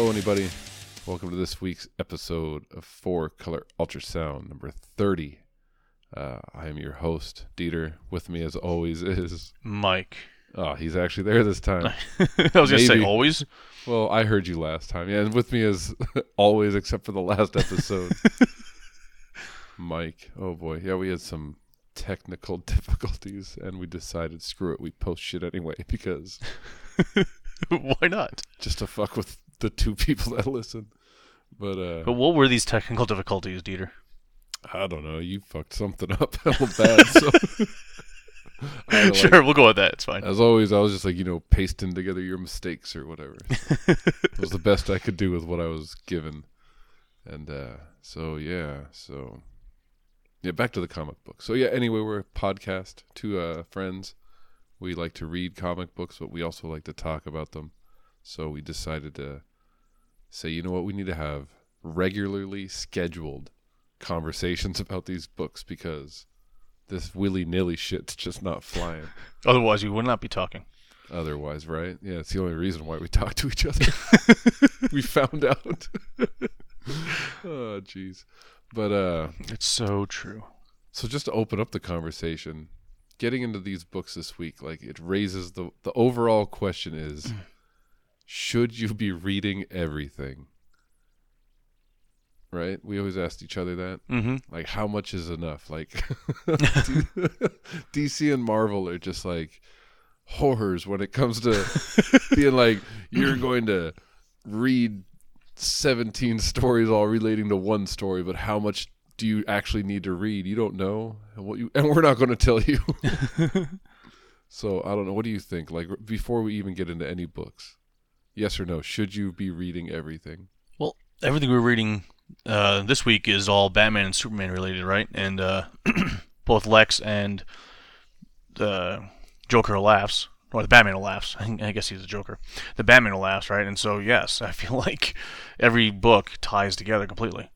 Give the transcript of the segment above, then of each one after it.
Hello, anybody. Welcome to this week's episode of Four Color Ultrasound, number 30. Uh, I am your host, Dieter. With me, as always, is. Mike. Oh, he's actually there this time. I was gonna say always. Well, I heard you last time. Yeah, and with me is always, except for the last episode, Mike. Oh, boy. Yeah, we had some technical difficulties, and we decided, screw it, we post shit anyway because Why not? just to fuck with the two people that listen. But, uh, But what were these technical difficulties, Dieter? I don't know. You fucked something up hella bad. So to, like- sure, we'll go with that. It's fine. as always, I was just like you know pasting together your mistakes or whatever. it was the best I could do with what I was given, and uh, so yeah, so yeah, back to the comic book. So yeah, anyway, we're a podcast, two uh, friends. We like to read comic books, but we also like to talk about them. So we decided to say, you know what, we need to have regularly scheduled conversations about these books because this willy nilly shit's just not flying. Otherwise, we would not be talking. Otherwise, right? Yeah, it's the only reason why we talk to each other. we found out. oh, jeez. But uh, It's so true. so just to open up the conversation, getting into these books this week, like it raises the the overall question is, should you be reading everything? Right? We always asked each other that. Mm-hmm. Like, how much is enough? Like, DC and Marvel are just like horrors when it comes to being like, you're going to read 17 stories all relating to one story, but how much do you actually need to read? You don't know. And, what you, and we're not going to tell you. so, I don't know. What do you think? Like, before we even get into any books, yes or no, should you be reading everything? Well, everything we're reading uh, this week is all Batman and Superman related, right? And uh, both Lex and the Joker laughs, or the Batman laughs. I guess he's the Joker. The Batman laughs, right? And so, yes, I feel like every book ties together completely.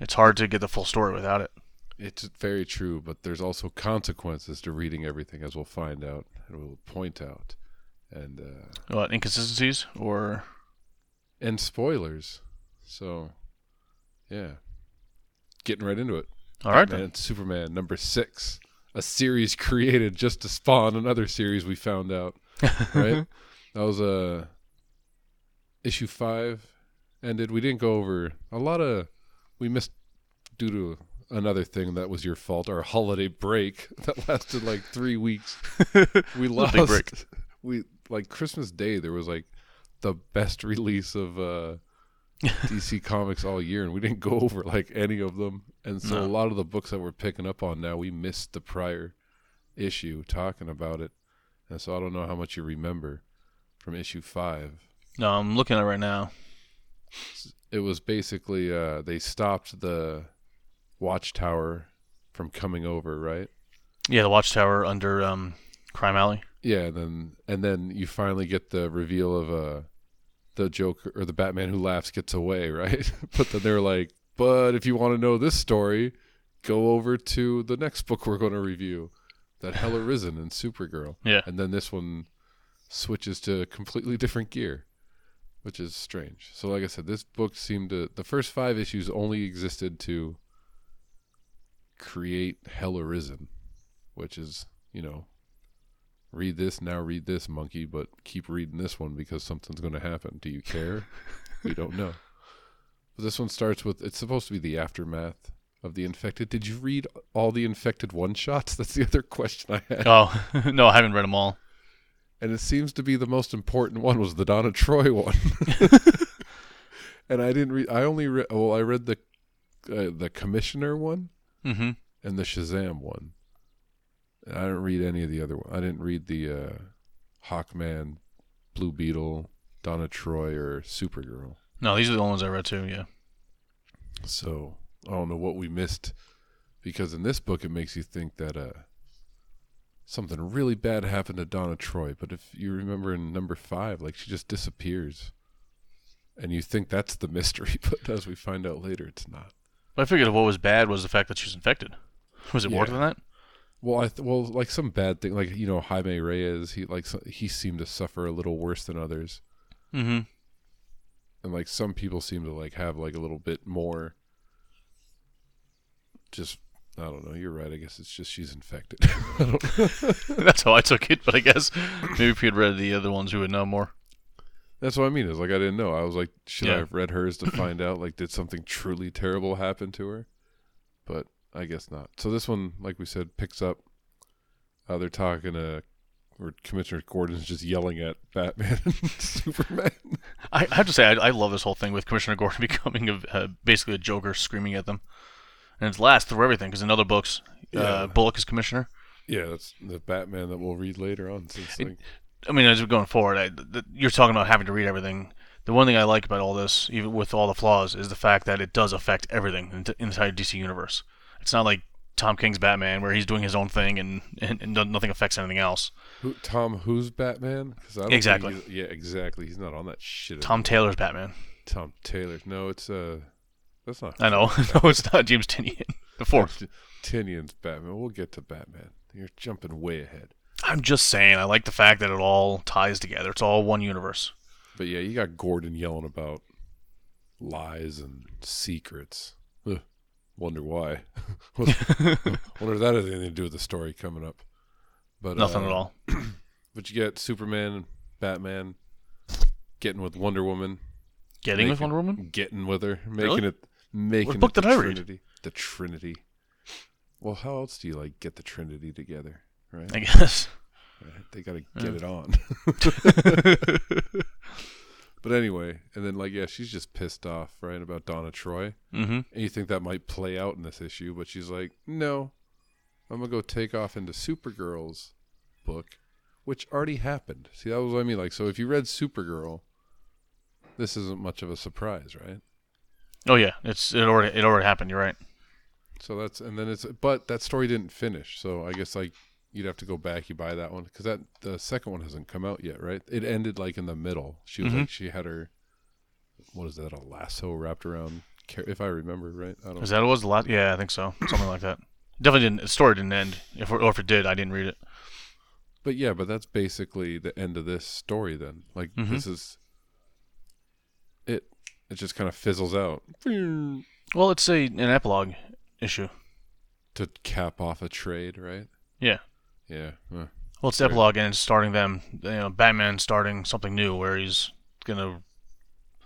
It's hard to get the full story without it. It's very true, but there's also consequences to reading everything, as we'll find out and we'll point out, and uh, What inconsistencies or and spoilers. So, yeah, getting right into it. all right? Batman and Superman number six, a series created just to spawn another series. We found out, right? that was uh, issue five ended. We didn't go over a lot of. We missed due to another thing that was your fault. Our holiday break that lasted like three weeks. We a lost. We like Christmas Day. There was like the best release of uh, DC Comics all year, and we didn't go over like any of them. And so No. a lot of the books that we're picking up on now, we missed the prior issue talking about it. And so I don't know how much you remember from issue five. No, I'm looking at it right now. It was basically uh, they stopped the Watchtower from coming over, right? Yeah, the Watchtower under um, Crime Alley. Yeah, and then and then you finally get the reveal of uh the Joker or the Batman who laughs gets away, right? but then they're like, but if you want to know this story, go over to the next book we're going to review, that Hell Arisen and Supergirl. Yeah. And then this one switches to completely different gear, which is strange. So like I said, this book seemed to the first 5 issues only existed to create Hell Arisen, which is, you know, read this now read this monkey but keep reading this one because something's going to happen. Do you care? We don't know. But this one starts with it's supposed to be the aftermath of the infected. Did you read all the infected one shots? That's the other question i had. Oh no, I haven't read them all. and it seems to be the most important one was the donna troy one. And i didn't read i only read well i read the uh, the commissioner one Mm-hmm. and the Shazam one. I didn't read any of the other one. I didn't read the uh, Hawkman, Blue Beetle, Donna Troy, or Supergirl. No, these are the only ones I read too. Yeah. So I don't know what we missed because in this book it makes you think that uh something really bad happened to Donna Troy. But if you remember in number five, like she just disappears, and you think that's the mystery, but as we find out later, it's not. But I figured what was bad was the fact that she was infected. Was it more than that? Well, I th- well like some bad thing, like you know Jaime Reyes, he like he seemed to suffer a little worse than others, Mm-hmm. and like some people seem to like have like a little bit more. Just I don't know. You're right. I guess it's just she's infected. That's how I took it. But I guess maybe if you'd read the other ones, you would know more. That's what I mean. Is like I didn't know. I was like, should I have read hers to find out? Like, did something truly terrible happen to her? But I guess not. So this one, like we said, picks up. Uh, they're talking to, or Commissioner Gordon's just yelling at Batman and Superman. I, I have to say, I, I love this whole thing with Commissioner Gordon becoming a, uh, basically a Joker screaming at them. And it's last through everything, because in other books, Yeah. uh, Bullock is Commissioner. yeah, that's the Batman that we'll read later on. It- like, I mean, as we're going forward, I, th- you're talking about having to read everything. The one thing I like about all this, even with all the flaws, is the fact that it does affect everything in the entire DC universe. It's not like Tom King's Batman, where he's doing his own thing and, and, and nothing affects anything else. who, Tom, who's Batman? 'Cause I don't Exactly. yeah, exactly. He's not on that shit. Tom Taylor's Batman. Tom Taylor. No, it's uh, that's not. I know. no, it's not James Tynion. The fourth. Tynion's Batman. We'll get to Batman. You're jumping way ahead. I'm just saying, I like the fact that it all ties together. It's all one universe. But yeah, you got Gordon yelling about lies and secrets. Wonder why. wonder if that has anything to do with the story coming up. But Nothing uh, at all. But you get Superman, Batman, getting with Wonder Woman, Getting with Wonder Woman? getting with her, making Really? it, making book it the did I read? Trinity. The Trinity. Well, how else do you like get the Trinity together, right? I guess. Right? They got to get Yeah. it on. but anyway, and then like yeah, she's just pissed off, right, about Donna Troy. mm-hmm. And you think that might play out in this issue, but she's like, "No. I'm going to go take off into Supergirl's book, which already happened." See, that was what I mean like so if you read Supergirl, this isn't much of a surprise, right? Oh yeah, it's it already it already happened. You're right. So that's and then it's but that story didn't finish. So I guess like you'd have to go back. You buy that one because that the second one hasn't come out yet, right? It ended like in the middle. She was Mhm. like she had her what is that a lasso wrapped around? If I remember right, I don't. Is that it was a lot? Yeah, I think so. Something like that. Definitely didn't. The story didn't end. If or if it did, I didn't read it. But yeah, but that's basically the end of this story. Then like Mhm. this is it. It just kind of fizzles out Well, it's a an epilogue issue. To cap off a trade, right? Yeah. Yeah. huh. Well, it's epilogue, and it's starting them. You know, Batman starting something new where he's gonna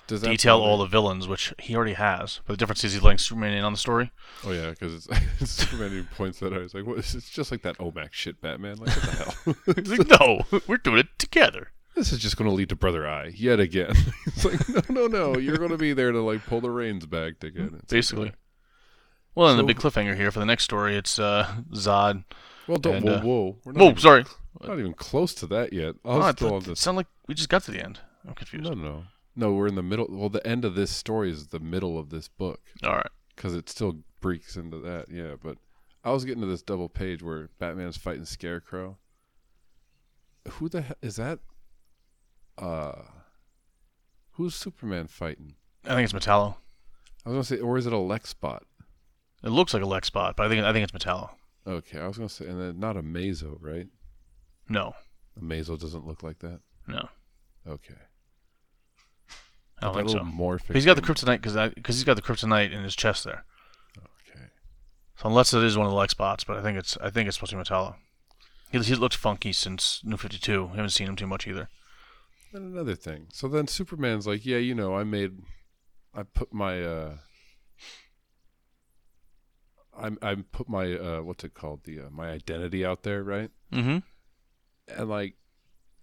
detail all the villains, which he already has. But the difference is he's letting Superman in on the story. Oh yeah, because it's, it's Superman points that out. He's like, "What? It's just like that OMAC shit, Batman. Like what the hell? He's like, no, we're doing it together. this is just going to lead to Brother Eye yet again." It's like, no, no, no. You're going to be there to like pull the reins back again. It's like, Basically. Well, and So- the big cliffhanger here for the next story, it's uh, Zod. Well, don't. And, whoa, uh, whoa. We're not Whoa, even, sorry. Not even close to that yet. I Oh, was I still on it this. sounded like we just got to the end. I'm confused. No, no, no. We're in the middle. Well, the end of this story is the middle of this book All right. because it still breaks into that. Yeah, but I was getting to this double page where Batman's fighting Scarecrow. Who the hell is that? Uh, who's Superman fighting? I think it's Metallo. I was gonna say, or is it a Lex bot? It looks like a Lex bot, but I think I think it's Metallo. Okay, I was gonna say, and then not Amazo, right? No, Amazo doesn't look like that. no, Okay, I don't think so. morphic. He's got the kryptonite because because he's got the kryptonite in his chest there. Okay, So unless it is one of the Lex bots, but I think it's I think it's supposed to be Metallo. He he looked funky since New Fifty Two. Haven't seen him too much either. and another thing. So then Superman's like, yeah, you know, I made, I put my, uh, I I put my uh, what's it called the uh, my identity out there, right? Mm-hmm. And like,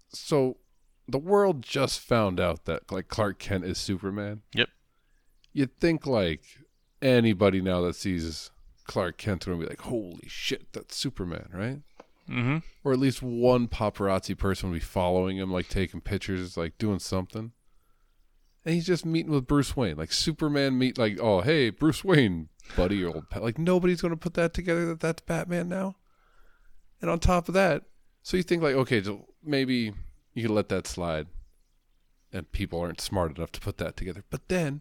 so the world just found out that like Clark Kent is Superman. Yep. You'd think like anybody now that sees Clark Kent would be like, holy shit, that's Superman, right? Mm-hmm. Or at least one paparazzi person would be following him, like taking pictures, like doing something. and he's just meeting with Bruce Wayne, like Superman meet, like oh hey Bruce Wayne, buddy, your old pal. Like nobody's gonna put that together that that's Batman now. And on top of that, so you think like okay, so maybe you could let that slide, and people aren't smart enough to put that together. But then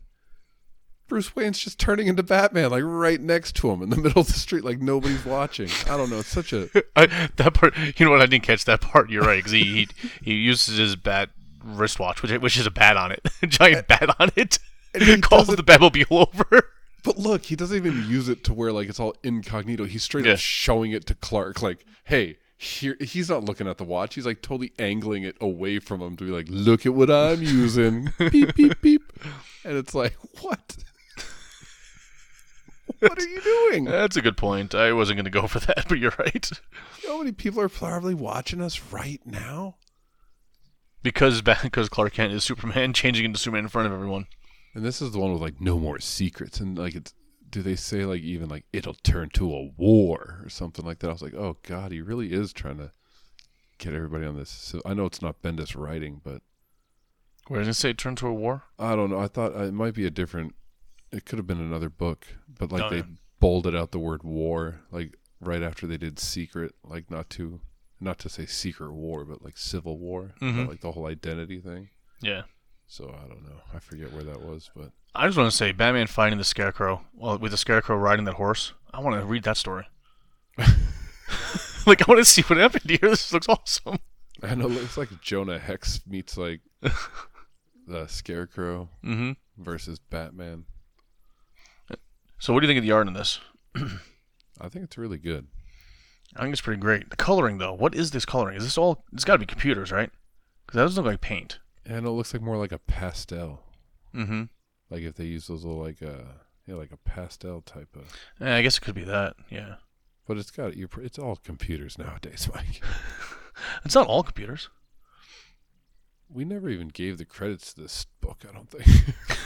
Bruce Wayne's just turning into Batman, like right next to him in the middle of the street, like nobody's watching. I don't know. It's such a I, that part, you know what? I didn't catch that part. You're right, because he, he he uses his bat wristwatch, which which is a bat on it, a giant bat on it. And he calls the Batmobile over. But look, he doesn't even use it to where like it's all incognito. He's straight Yeah. up showing it to Clark, like, "Hey, here." He's not looking at the watch. He's like totally angling it away from him to be like, "Look at what I'm using." beep beep beep. And it's like, what? what are you doing? That's a good point. I wasn't going to go for that, but you're right. You know how many people are probably watching us right now? Because because Clark Kent is Superman, changing into Superman in front of everyone. And this is the one with like no more secrets and like it's. Do they say like even like it'll turn to a war or something like that? I was like, oh god, he really is trying to get everybody on this. So I know it's not Bendis writing, but Where did it say turn to a war? I don't know. I thought uh, it might be a different. It could have been another book, but like Oh, they yeah. bolded out the word war, like right after they did secret, like not to, not to say secret war, but like civil war, Mhm. like the whole identity thing. Yeah. So I don't know. I forget where that was, but I just want to say Batman fighting the Scarecrow, well, with the Scarecrow riding that horse. I want to read that story. like, I want to see what happened here. This looks awesome. I know it looks like Jonah Hex meets like the Scarecrow hmm versus Batman. So, what do you think of the art in this? I think it's really good. I think it's pretty great. The coloring, though, what is this coloring? Is this all? It's got to be computers, right? Because that doesn't look like paint. And it looks like more like a pastel. Mm-hmm. Like if they use those little like uh yeah, like a pastel type of I guess it could be that. Yeah. but it's got you it's all computers nowadays, Mike. It's not all computers. We never even gave the credits to this book, I don't think.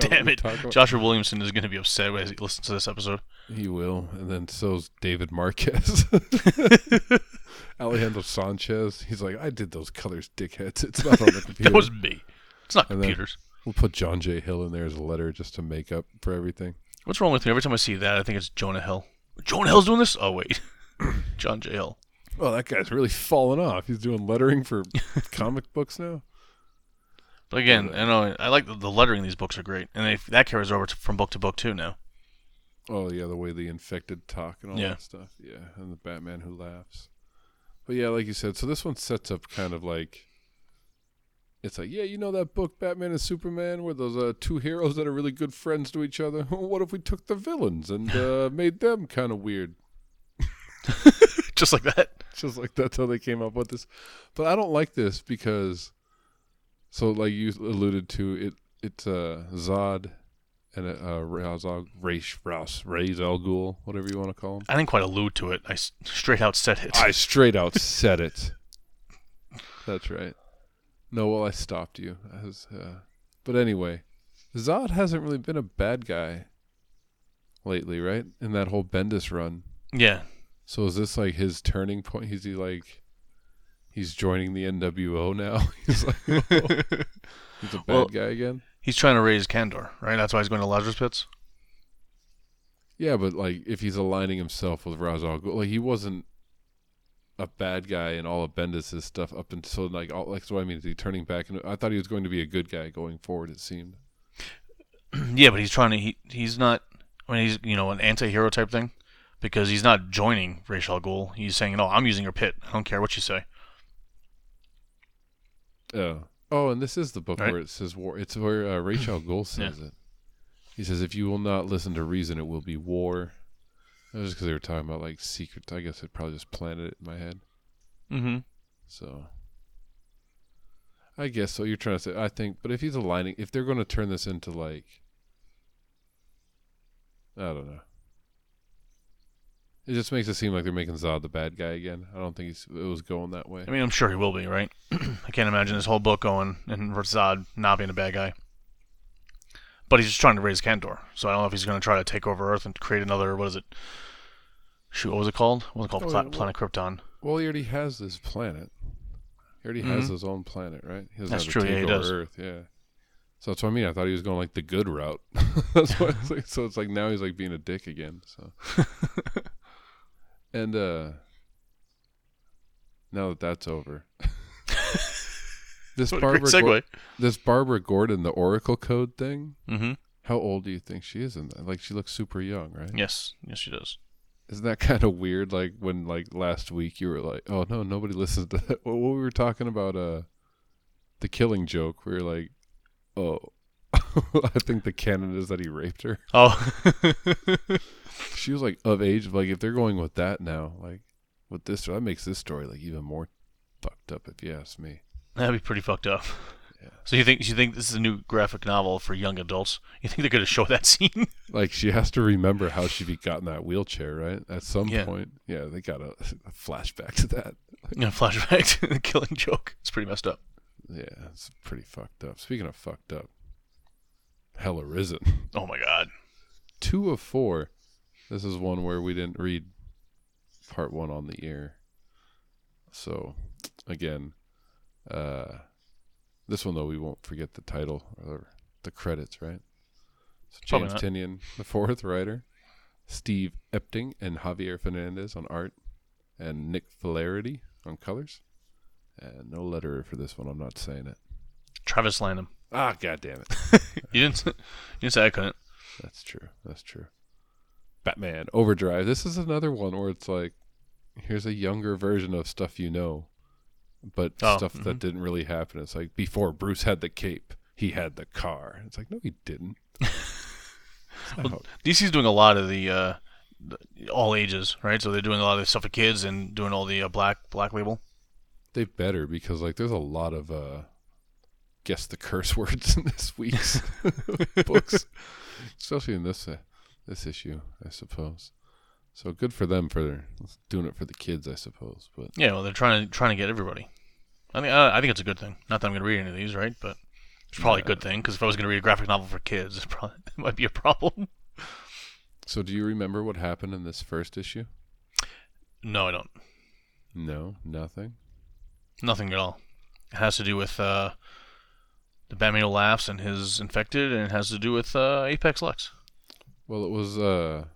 Don't Damn it. about- Joshua Williamson is going to be upset as he listens to this episode. He will, and then so's David Marquez. Alejandro Sanchez. He's like, I did those colors, dickheads. It's not on the computer. That was me. It's not And then- computers. We'll put John J. Hill in there as a letter just to make up for everything. What's wrong with me? Every time I see that, I think it's Jonah Hill. Jonah Hill's doing this? Oh, wait. John J. Hill. Well, that guy's really fallen off. He's doing lettering for comic books now. But again, I know I like the, the lettering. in These books are great, and they, that carries over to, from book to book too. Now, Oh yeah, the way the infected talk and all Yeah. that stuff. Yeah, and the Batman who laughs. But yeah, like you said, so this one sets up kind of like it's like, yeah, you know that book Batman and Superman where those uh, two heroes that are really good friends to each other. what if we took the villains and uh, made them kind of weird? just like that. Just like that's how they came up with this. But I don't like this because so like you alluded to it it's uh Zod and uh Ra's al Ra's Ra's Ra's al Ghul, whatever you want to call him. I didn't quite allude to it. I s- straight out said it. I straight out said it. That's right. No, well, I stopped you. As, uh, but anyway, Zod hasn't really been a bad guy lately, right? In that whole Bendis run. yeah, So is this like his turning point? Is he like he's joining the NWO now? he's like he's a bad Well- guy again. he's trying to raise Kandor, right? That's why he's going to Lazarus Pits. Yeah, but like if he's aligning himself with Ra's al Ghul, like he wasn't a bad guy in all of Bendis' stuff up until like all like so I mean is he turning back and I thought he was going to be a good guy going forward it seemed. yeah, but he's trying to. He he's not. I mean, he's you know an anti-hero type thing because he's not joining Ra's al Ghul. He's saying, "No, I'm using your pit. I don't care what you say." Oh. Oh, and this is the book Right. where it says war. It's where uh, Rachel Gould says it. He says, "If you will not listen to reason, it will be war." That was because they were talking about like secrets. I guess it probably just planted it in my head. Mm-hmm. So, I guess so. You're trying to say, I think, but if he's aligning, if they're going to turn this into like, I don't know. It just makes it seem like they're making Zod the bad guy again. I don't think he's, it was going that way. I mean, I'm sure he will be, right? I can't imagine this whole book going and Zod not being a bad guy. But he's just trying to raise Kandor, so I don't know if he's going to try to take over Earth and create another. What is it? Shoot, what was it called? What was it called? Oh, Pla- yeah, Planet Krypton. Well, he already has this planet. He already has Mhm. his own planet, right? He doesn't That's have true, To yeah, take over does. Earth, yeah. So that's what I mean. I thought he was going like the good route. that's why. It's like, so it's like now he's like being a dick again. So, and uh now that that's over, this What a great Barbara, Gor- this Barbara Gordon, the Oracle code thing. Mm-hmm. How old do you think she is in that? Like she looks super young, right? Yes, yes, she does. Isn't that kind of weird? Like when like last week you were like, "Oh no, nobody listens to that." What, what we were talking about, uh, the killing joke. We were like, "Oh, I think the canon is that he raped her." Oh, She was like of age. Like if they're going with that now, like with this, that makes this story like even more fucked up. If you ask me. that'd be pretty fucked up. Yeah. So you think you think this is a new graphic novel for young adults? You think they're gonna show that scene? Like she has to remember how she got in that wheelchair, right? At some Yeah. point, yeah, they got a, a flashback to that. know, flashback to the killing joke. It's pretty messed up. Yeah, it's pretty fucked up. Speaking of fucked up, Hell Arisen. Oh my god. Two of four. This is one where we didn't read part one on the air. So, again, uh, this one though we won't forget the title or the credits, right? So James. Tynion, the fourth writer, Steve Epting and Javier Fernandez on art, and Nick Filardi on colors. And no letterer for this one. I'm not saying it. Travis Lanham. Ah, god damn it. You didn't. You didn't say I couldn't. That's true. That's true. Batman Overdrive. This is another one where it's like, here's a younger version of stuff you know, but Oh, stuff that mhm. didn't really happen. It's like before Bruce had the cape, he had the car. It's like no, he didn't. Not DC's doing a lot of the uh, the- all ages, right? So they're doing a lot of the stuff for kids and doing all the uh, black black label. they better because like there's a lot of uh, guess the curse words in this week's books, especially in this uh, this issue, I suppose. So good for them for doing it for the kids, I suppose. But Yeah, well, they're trying to trying to get everybody. I think uh, I think it's a good thing. Not that I'm going to read any of these, right? But it's probably a good thing because if I was going to read a graphic novel for kids, it's probably, it might be a problem. So, do you remember what happened in this first issue? No, I don't. No, nothing. Nothing at all. It has to do with uh, the Batman who laughs and his infected, and it has to do with uh, Apex Lex. Well, it was, uh,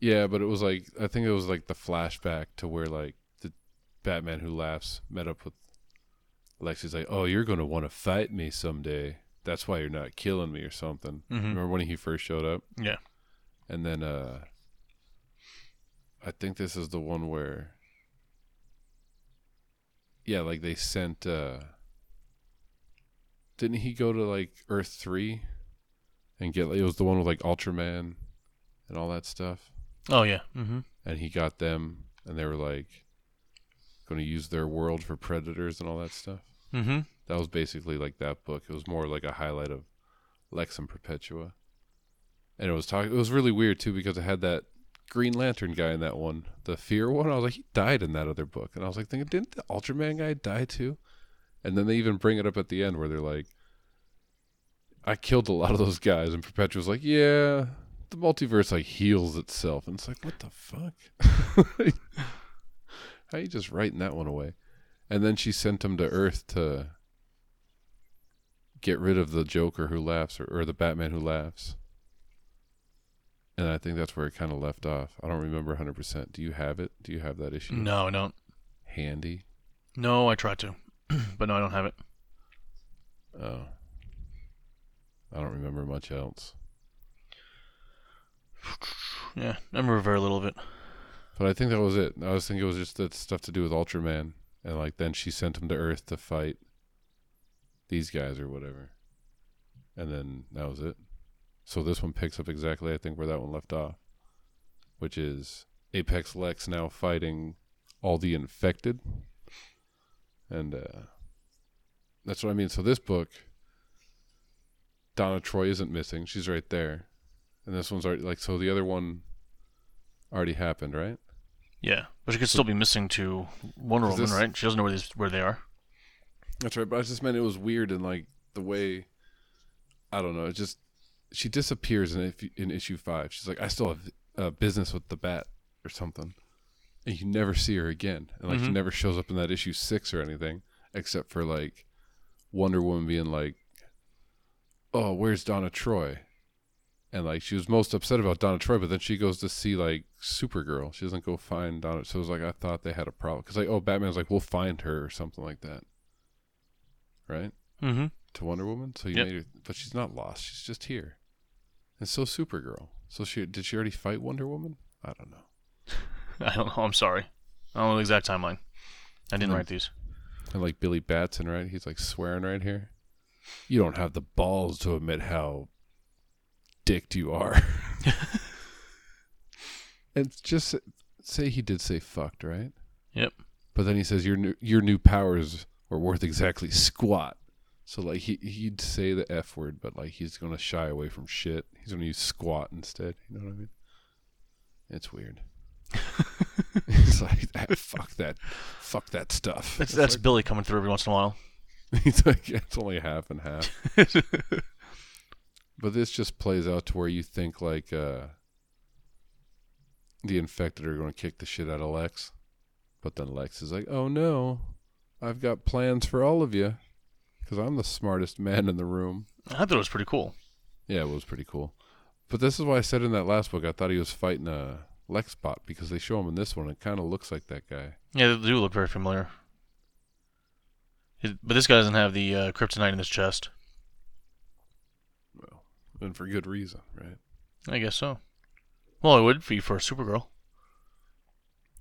yeah, but it was like I think it was like the flashback to where like the Batman who laughs met up with Lex. Lexi's like, "Oh, you're gonna want to fight me someday. That's why you're not killing me or something." Mhm. Remember when he first showed up? Yeah. And then, uh, I think this is the one where, yeah, like they sent, uh, didn't he go to like Earth 3 and get, it was the one with like Ultraman and all that stuff? Oh yeah. Mm-hmm. And he got them and they were like going to use their world for predators and all that stuff. Mm-hmm. That was basically like that book. It was more like a highlight of Lex and Perpetua. And it was talking. It was really weird too because it had that Green Lantern guy in that one, the Fear one. I was like, he died in that other book, and I was like, thinking, didn't the Ultraman guy die too? And then they even bring it up at the end where they're like, I killed a lot of those guys, and Perpetua's like, yeah, the multiverse like heals itself, and it's like, what the fuck? How you just writing that one away? And then she sent him to Earth to get rid of the Joker who laughs or, or the Batman who laughs. And I think that's where it kind of left off. I don't remember 100%. Do you have it? Do you have that issue No, I don't. handy? No, I tried to, but no, I don't have it. Oh. I don't remember much else. Yeah, I remember very little of it. But I think that was it. I was thinking it was just that stuff to do with Ultraman. And like then she sent him to Earth to fight these guys or whatever. And then that was it. So this one picks up exactly I think where that one left off. Which is Apex Lex now fighting all the infected. And uh that's what I mean. So this book Donna Troy isn't missing. She's right there. And this one's already like so the other one already happened, right? Yeah, but she could still be missing to Wonder Woman, this- right? She doesn't know where these, where they are. That's right, but I just meant it was weird and like the way I don't know. It just she disappears in if- in issue five. She's like, I still have uh, business with the bat or something, and you never see her again. And like she Mhm. never shows up in that issue six or anything, except for like Wonder Woman being like, "Oh, where's Donna Troy?" And like she was most upset about Donna Troy, but then she goes to see like Supergirl. She doesn't go find Donna. So it was like I thought they had a problem because like oh, Batman's like we'll find her or something like that, right? Mm-hmm. To Wonder Woman. So you Yep. made her, but she's not lost. She's just here. And so Supergirl. So she did she already fight Wonder Woman? I don't know. I don't know. I'm sorry. I don't know the exact timeline. I didn't write these. And like Billy Batson, right? He's like swearing right here. You don't have the balls to admit how dicked you are. and just say he did say fucked, right? Yep. But then he says your new your new powers were worth exactly squat. So like he he'd say the f word, but like he's gonna shy away from shit. He's gonna use squat instead. You know what I mean? It's weird. He's like, "Ah, fuck that, fuck that stuff. That's that's like- Billy coming through every once in a while. He's like, it's only half and half. but this just plays out to where you think like uh, the infected are going to kick the shit out of Lex, but then Lex is like, "Oh no, I've got plans for all of you, because I'm the smartest man in the room." I thought it was pretty cool. Yeah, it was pretty cool. But this is why I said in that last book I thought he was fighting a Lex bot because they show him in this one. It kind of looks like that guy. Yeah, they do look very familiar. It- But this guy doesn't have the uh, kryptonite in his chest. Well, and for good reason, right? I guess so. Well, it would be for Supergirl.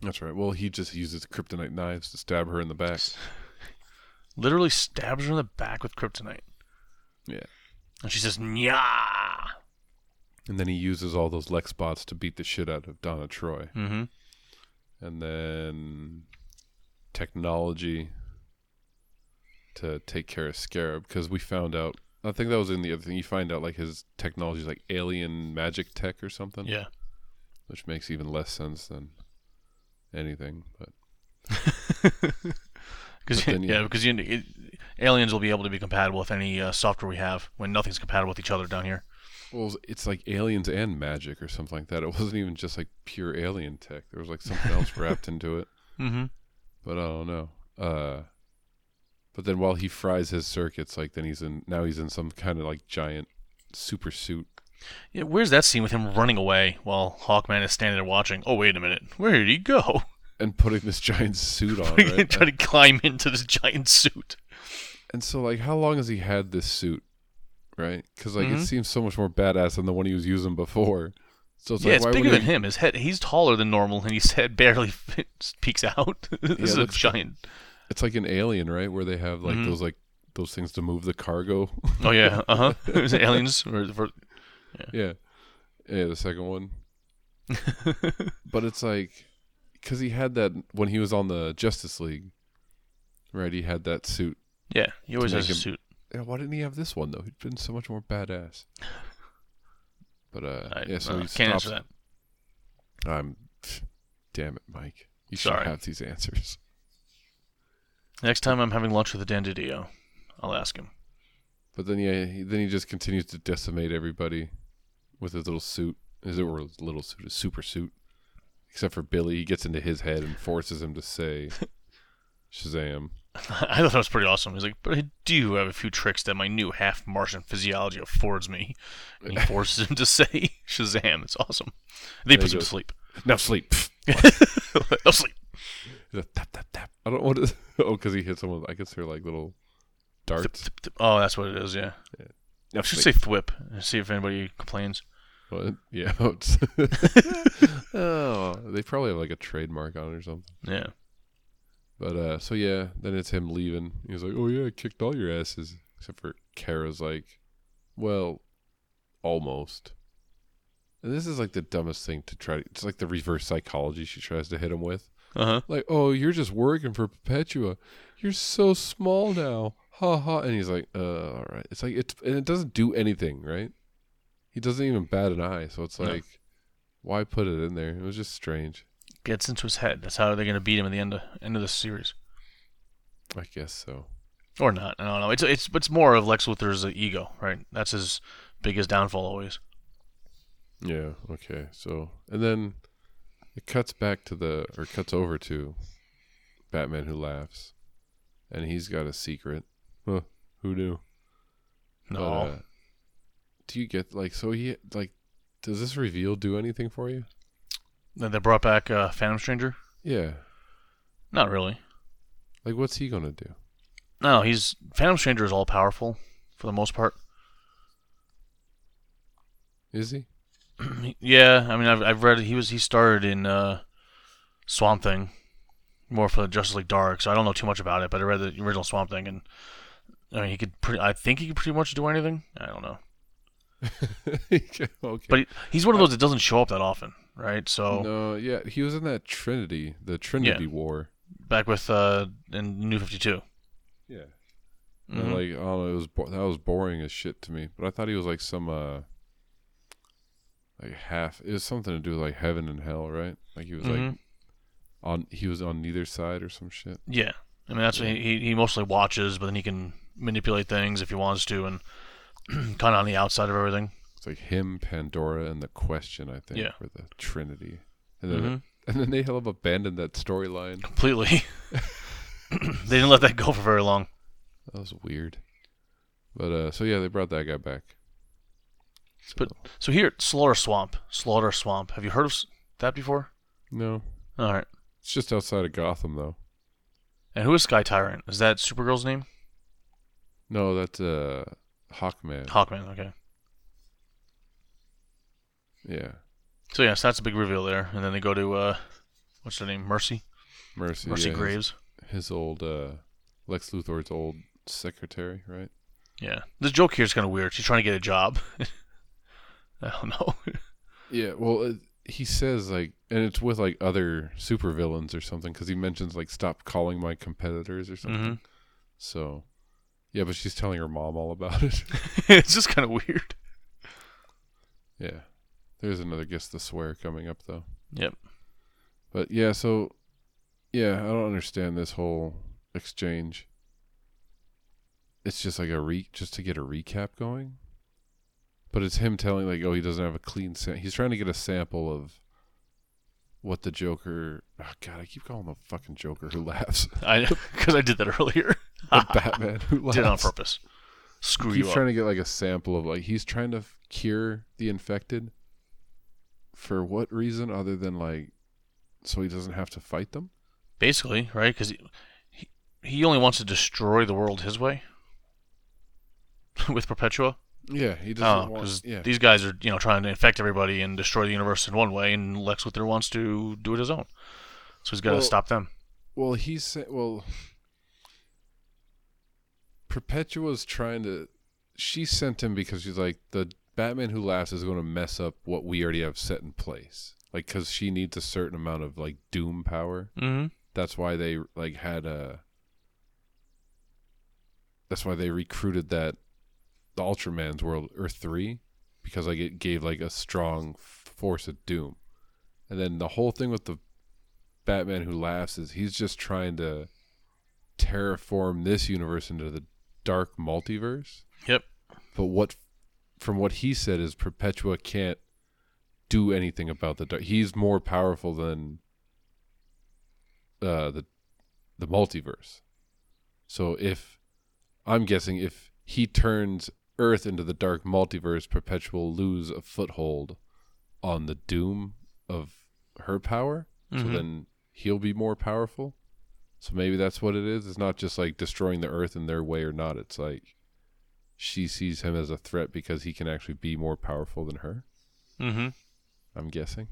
That's right. Well, he just uses kryptonite knives to stab her in the back. Literally stabs her in the back with kryptonite. Yeah. And she says, "Nya." And then he uses all those Lex bots to beat the shit out of Donna Troy. Mm-hmm. And then technology to take care of Scarab because we found out. I think that was in the other thing. You find out like his technology is like alien magic tech or something, Yeah. which makes even less sense than anything. But Because yeah, because you, it, aliens will be able to be compatible with any uh, software we have when nothing's compatible with each other down here. Well, it's like aliens and magic or something like that. It wasn't even just like pure alien tech. There was like something else wrapped into it. Mm-hmm. but I don't know. Uh, but then while he fries his circuits, like then he's in now he's in some kind of like giant super suit. Yeah, where's that scene with him running away while Hawkman is standing there watching? Oh, wait a minute. Where did he go? And putting this giant suit on, right? Trying to climb into this giant suit. and so, like, how long has he had this suit, right? Because like Mhm. it seems so much more badass than the one he was using before. So it's yeah, like, it's why bigger than he, him. His head, he's taller than normal, and his head barely peeks out. this it is a giant. It's like an alien, right? Where they have like Mhm. those like those things to move the cargo. Oh yeah, uh huh. Aliens or for, yeah, yeah, the second one. but it's like because he had that when he was on the Justice League, right? He had that suit. yeah, he always has a him- suit. Yeah, why didn't he have this one though? He'd been so much more badass. But uh, I yeah, so uh, he can't stops. answer that. I'm, damn it, Mike. You Sorry. should have these answers. Next time I'm having lunch with a Dan DiDio, I'll ask him. But then yeah, he, then he just continues to decimate everybody with his little suit. His little suit, his super suit. Except for Billy, he gets into his head and forces him to say Shazam. I thought that was pretty awesome. He's like, but I do have a few tricks that my new half Martian physiology affords me. And he forces him to say Shazam. It's awesome. Then he puts him to sleep. Now sleep. no sleep. He's like, tap tap tap. I don't want to. Oh, because he hits someone. I guess they're like little darts. thip, thip. Oh, that's what it is, yeah. Now I should sleep. say thwip and uh, see if anybody complains. What? Yeah. Oh, oh, they probably have like a trademark on it or something. Yeah. But uh, so yeah, then it's him leaving. He's like, "Oh yeah, I kicked all your asses," except for Kara's like, "Well, almost." And this is like the dumbest thing to try. To, it's like the reverse psychology she tries to hit him with. Uh huh. Like, "Oh, you're just working for Perpetua. You're so small now." Ha ha. And he's like, "Uh, all right." It's like it's and it doesn't do anything, right? He doesn't even bat an eye. So it's No. like, why put it in there? It was just strange. Gets into his head. That's how they're going to beat him at the end of, end of the series. I guess so. Or not. I don't know. It's it's it's more of Lex Luthor's uh, ego, right? That's his biggest downfall always. Yeah, okay. So, and then it cuts back to the, or cuts over to Batman who laughs. And he's got a secret. Huh, who knew? No. But, uh, do you get like so he like does this reveal do anything for you? Then they brought back uh, Phantom Stranger. Yeah. Not really. Like what's he gonna do? No, he's Phantom Stranger is all powerful for the most part. Is he? yeah, I mean, I've I've read he was he started in uh, Swamp Thing, more for the Justice League Dark. So I don't know too much about it, but I read the original Swamp Thing, and I mean, he could pretty. I think he could pretty much do anything. I don't know, okay. but he, he's one of those that doesn't show up that often, right? So No, yeah, he was in that Trinity, the Trinity War. back with uh in New Fifty Two. Yeah. Mm-hmm. And like, I don't know, it was bo- that was boring as shit to me. But I thought he was like some uh, like half. It was something to do with like heaven and hell, right? Like he was like Mhm. on. He was on neither side or some shit. Yeah, I mean that's what he he- he mostly watches, but then he can manipulate things if he wants to, and kind of on the outside of everything. It's like him, Pandora, and the Question. I think Yeah. for the Trinity. And then Mhm. and then they hell of abandoned that storyline. Completely. they didn't let that go for very long. That was weird. But uh, so yeah, they brought that guy back. But so here, Slaughter Swamp, Slaughter Swamp. Have you heard of that before? No, All right. it's just outside of Gotham though. And who is Sky Tyrant? Is that Supergirl's name? No, that's uh, Hawkman. Hawkman. Okay. Yeah, So yes, that's a big reveal there, and then they go to uh, what's her name? Mercy. Mercy. Mercy yeah, Graves. his old uh Lex Luthor's old secretary, right? Yeah. This joke here is kind of weird. She's trying to get a job. I don't know. Yeah, well, it, he says like, and it's with like other supervillains or something because he mentions like, "Stop calling my competitors" or something. Mhm. So, yeah, but she's telling her mom all about it. it's just kind of weird. yeah, there's another guess the swear coming up though. Yep. But yeah, so yeah, I don't understand this whole exchange. It's just like a re just to get a recap going. But it's him telling like, oh, he doesn't have a clean sam He's trying to get a sample of what the Joker. Oh God, I keep calling the fucking Joker who laughs. I know because I did that earlier. the Batman who laughs. did it on purpose. Screw He's you up. trying to get like a sample of like he's trying to cure the infected. For what reason other than like, so he doesn't have to fight them? Basically, right? Because he, he he only wants to destroy the world his way with Perpetua. Yeah, he Oh, doesn't want. because Yeah, these guys are you know trying to infect everybody and destroy the universe in one way, and Lex Luthor wants to do it his own. So he's got to Well- stop them. Well, he's well. Perpetua's trying to. She sent him because she's like the Batman who laughs is going to mess up what we already have set in place. Like, because she needs a certain amount of like doom power. Mm-hmm. That's why they like had a. That's why they recruited that, the Ultraman's world Earth three, because like it gave like a strong force of doom, and then the whole thing with the Batman who laughs is he's just trying to terraform this universe into the dark multiverse. Yep. But what, from what he said, is Perpetua can't do anything about the dark. He's more powerful than uh, the the multiverse. So if I'm guessing if he turns Earth into the dark multiverse, Perpetua will lose a foothold on the doom of her power. So Mhm. then he'll be more powerful. So maybe that's what it is. It's not just like destroying the Earth in their way or not. It's like she sees him as a threat because he can actually be more powerful than her. Mm-hmm. I'm guessing.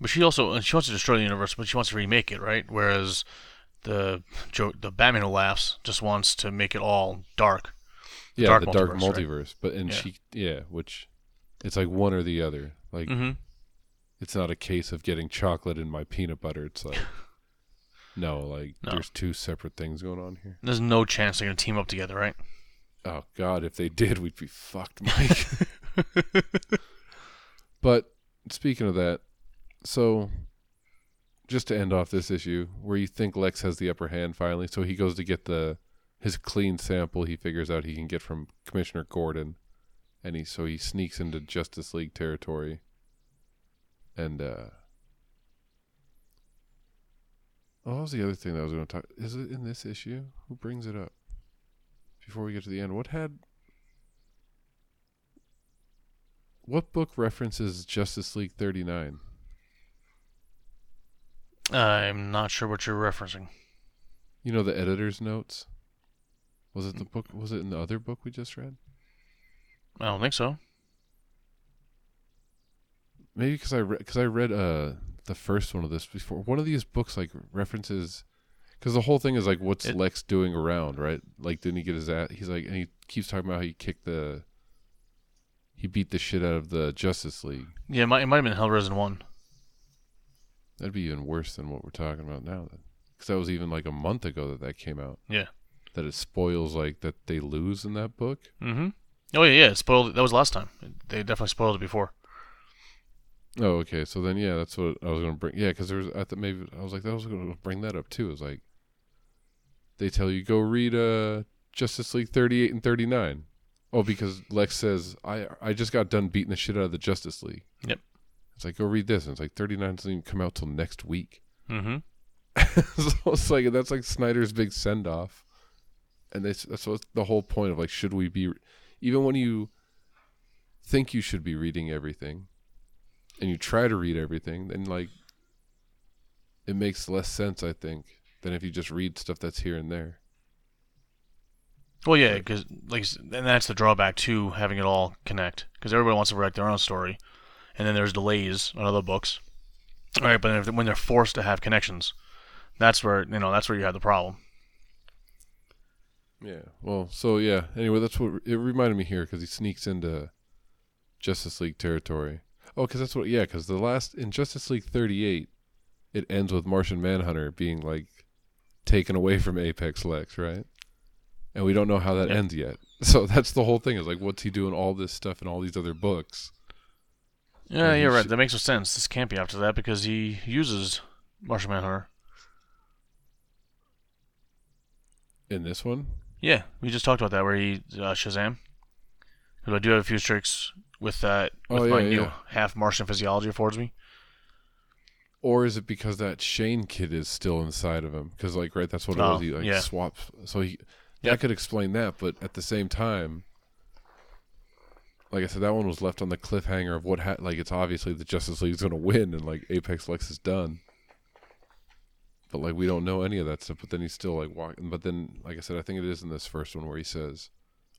But she also and she wants to destroy the universe, but she wants to remake it, right? Whereas the the Batman who laughs just wants to make it all dark. Yeah, dark the dark multiverse, right? But and Yeah. she yeah, which it's like one or the other. Like Mm-hmm. it's not a case of getting chocolate in my peanut butter. It's like no, like No. there's two separate things going on here. There's no chance they're gonna team up together, right? Oh God, if they did, we'd be fucked, Mike. but speaking of that, so just to end off this issue, where you think Lex has the upper hand finally, so he goes to get the his clean sample he figures out he can get from Commissioner Gordon, and he so he sneaks into Justice League territory, and uh. Oh, what was the other thing that I was going to talk? Is it in this issue? Who brings it up? Before we get to the end, what had what book references Justice League 39? I'm not sure what you're referencing. You know the editor's notes? Was it the book was it in the other book we just read? I don't think so. Maybe because I read because I read uh the first one of this before. One of these books like references because the whole thing is like what's It- Lex doing around, right? Like didn't he get his ass? He's like and he keeps talking about how he kicked the he beat the shit out of the Justice League. Yeah, it might, it might have been Hell Arisen 1. That'd be even worse than what we're talking about now. Then, because that was even like a month ago that that came out. Yeah. That it spoils like that they lose in that book. Mm-hmm. Oh, yeah, yeah. It spoiled That was last time. They definitely spoiled it before. Oh, okay. So then, yeah, that's what I was gonna bring. Yeah, because there was I thought maybe I was like that was gonna bring that up too. It was like they tell you go read uh Justice League thirty eight and thirty nine. Oh, because Lex says I I just got done beating the shit out of the Justice League. Yep. It's like go read this, and it's like thirty nine doesn't even come out till next week. Mm-hmm. so it's like that's like Snyder's big send off, and that's that's what the whole point of like should we be even when you think you should be reading everything, and you try to read everything, then like it makes less sense I think than if you just read stuff that's here and there. Well, yeah, because like, and that's the drawback to having it all connect. Because everybody wants to write their own story, and then there's delays on other books. All right, but if, when they're forced to have connections, that's where you know that's where you have the problem. Yeah. Well, so yeah. Anyway, that's what it reminded me here because he sneaks into Justice League territory. Oh, because that's what. Yeah, because the last in Justice League thirty eight, it ends with Martian Manhunter being like taken away from Apex Lex, right? And we don't know how that Yeah. ends yet. So that's the whole thing. Is like, what's he doing all this stuff in all these other books? Yeah, Yeah, you're right. That makes no sense. This can't be after that because he uses Martian Manhunter. In this one, Yeah, we just talked about that where he uh, Shazam. Because I do have a few tricks with that with Oh, my yeah, new half Martian physiology affords me. Or is it because that Shane kid is still inside of him? Because like, right, that's what it Oh, was. He like yeah. swaps. So he Yep. that could explain that, but at the same time, like I said, that one was left on the cliffhanger of what ha- like it's obviously the Justice League's going to win and like Apex Lex is done. But like we don't know any of that stuff. But then he's still like walking. But then, like I said, I think it is in this first one where he says,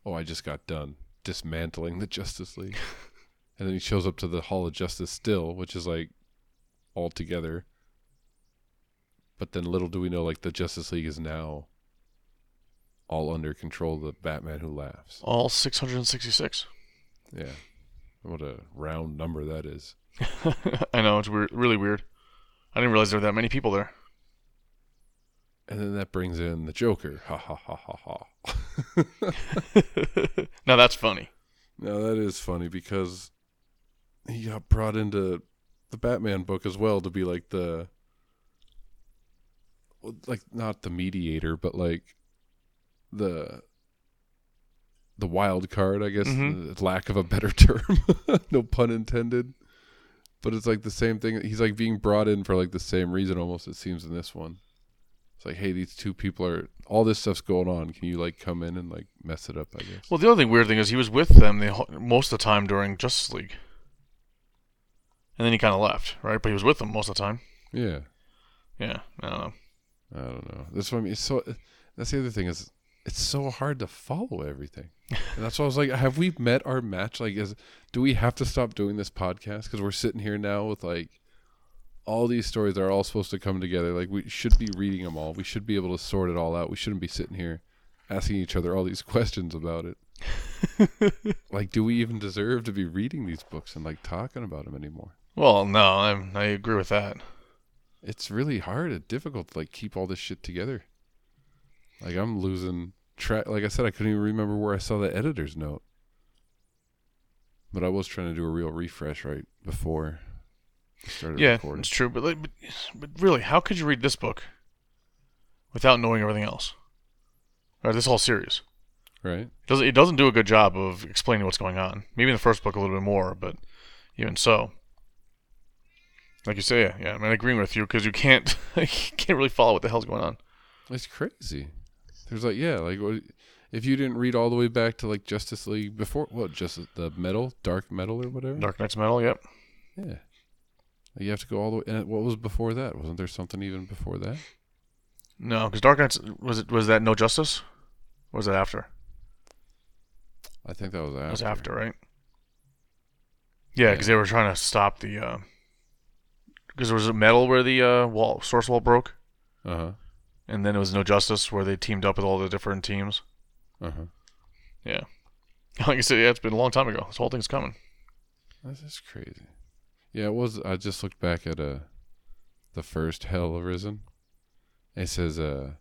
"Oh, I just got done dismantling the Justice League," and then he shows up to the Hall of Justice still, which is like all together. But then little do we know, like the Justice League is now all under control of the Batman who laughs. All 666. Yeah. What a round number that is. I know it's weird, really weird. I didn't realize there were that many people there. And then that brings in the Joker. Ha ha ha ha ha. now that's funny. Now that is funny because he got brought into the Batman book as well to be like the like not the mediator, but like the the wild card, I guess, Mhm. lack of a better term. no pun intended. But it's like the same thing. He's like being brought in for like the same reason almost it seems in this one. It's like, hey, these two people are all this stuff's going on. Can you like come in and like mess it up, I guess. Well, the other thing, weird thing is he was with them the, most of the time during Justice League. And then he kind of left, right? But he was with them most of the time. Yeah. Yeah, I don't know. I don't know. That's what I mean. It's so that's the other thing is it's so hard to follow everything. And that's why I was like, have we met our match? Like, is do we have to stop doing this podcast because we're sitting here now with like all these stories that are all supposed to come together? Like, we should be reading them all. We should be able to sort it all out. We shouldn't be sitting here asking each other all these questions about it. like, do we even deserve to be reading these books and like talking about them anymore? Well, no, I, I agree with that. it's really hard and difficult to like keep all this shit together. Like I'm losing track. Like I said, I couldn't even remember where I saw the editor's note. But I was trying to do a real refresh right before we started Yeah, recording. it's true. But, like, but but really, how could you read this book without knowing everything else? Right, this whole series Right? it doesn't it doesn't do a good job of explaining what's going on. Maybe in the first book a little bit more, but even so, like you say, yeah, yeah I'm agreeing with you because you can't you can't really follow what the hell's going on. It's crazy. There's like yeah, like what, if you didn't read all the way back to like Justice League before, what just the Metal, Dark Metal or whatever. Dark Knight's Metal. Yep. Yeah. You have to go all the way. And what was before that? Wasn't there something even before that? No, because Dark Knight's was it was that No Justice? Or was it after? I think that was after. That was after, right? Yeah, because they were trying to stop the. Uh, Because there was a metal where the uh, wall source wall broke, Uh huh. and then it was No Justice where they teamed up with all the different teams. Uh huh. Yeah. Like I said, yeah, it's been a long time ago. This whole thing's coming. This is crazy. Yeah, it was. I just looked back at uh, the first Hell Arisen. It says, uh,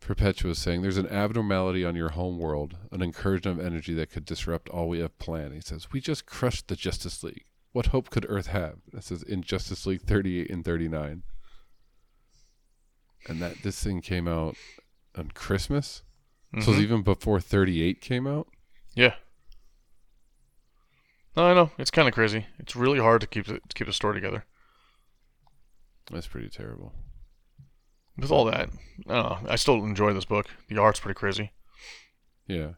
Perpetua is saying there's an abnormality on your home world, an incursion of energy that could disrupt all we have planned. He says, We just crushed the Justice League. What hope could Earth have? This is in Justice League 38 and 39. And that this thing came out on Christmas. So it was Mhm. even before 38 came out. Yeah. No, I know it's kind of crazy. It's really hard to keep it, to keep a story together. That's pretty terrible. With all that, I don't know. I still enjoy this book. The art's pretty crazy. Yeah.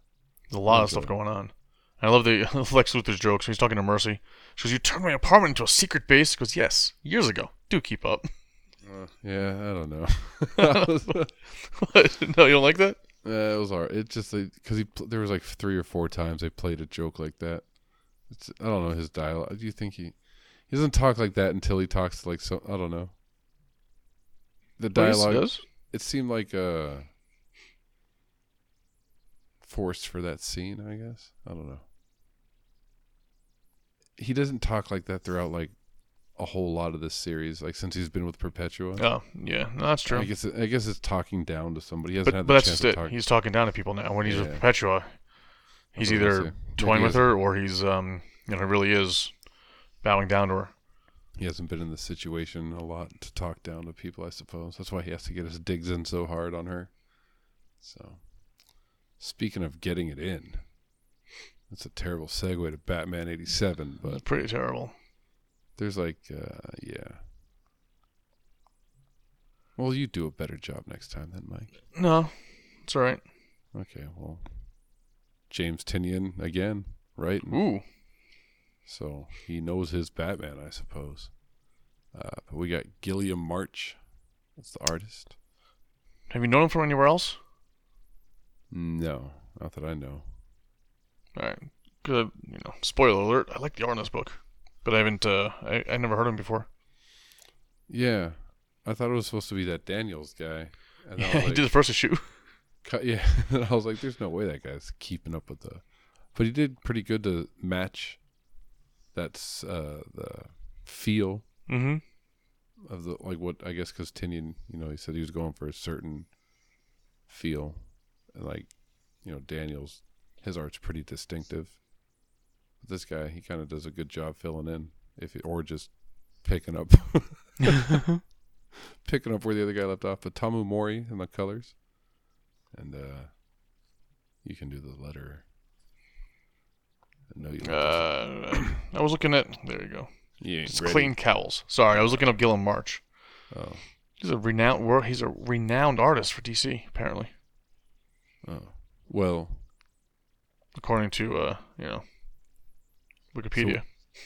There's a lot of stuff going on. I love the Lex Luthor's jokes. when He's talking to Mercy. She goes, "You turned my apartment into a secret base." He goes, "Yes, years ago. Do keep up." Uh, yeah, I don't know. No, you don't like that? Yeah, it was alright. It just because he there was like three or four times they played a joke like that. It's I don't know his dialogue. Do you think he he doesn't talk like that until he talks like so? I don't know. The dialogue does? it seemed like uh forced for that scene. I guess I don't know. He doesn't talk like that throughout like a whole lot of this series. Like since he's been with Perpetua. Oh, yeah, no, that's true. I guess it, I guess it's talking down to somebody. He hasn't but had but that's chance just to it. talk. He's talking down to people now. When he's with Perpetua, he's That's what I was either. Yeah, toying he with her or he's um you know really is bowing down to her. He hasn't been in this situation a lot to talk down to people, I suppose. That's why he has to get his digs in so hard on her. So, speaking of getting it in, that's a terrible segue to Batman 87, It's but pretty terrible. there's like, uh, yeah. Well, you do a better job next time then, Mike. No, it's all right. Okay, well, James Tynion again, right? Ooh, So he knows his Batman, I suppose. Uh, but we got Guillem March. That's the artist. have you known him from anywhere else? No, not that I know. All right, good. You know, spoiler alert. I like the art in this book, but I haven't. Uh, I I never heard him before. Yeah, I thought it was supposed to be that Daniels guy. And Yeah, was he did the first issue. cut, yeah. and I was like, "There's no way that guy's keeping up with the." But he did pretty good to match. That's uh, the feel mm-hmm. of the like what I guess because Tynion, you know, he said he was going for a certain feel, like, you know, Daniels, his art's pretty distinctive. But this guy, he kind of does a good job filling in, if it, or just picking up, picking up where the other guy left off. But Tomeu Morey in the colors, and uh you can do the letter. No, you. don't. Uh, I was looking at. There you go. Yeah, ain't It's ready. Clayton Cowles. Sorry, I was looking up Guillem March. Oh, He's a renowned world. He's a renowned artist for DC, apparently, oh. Well, according to uh, you know, Wikipedia.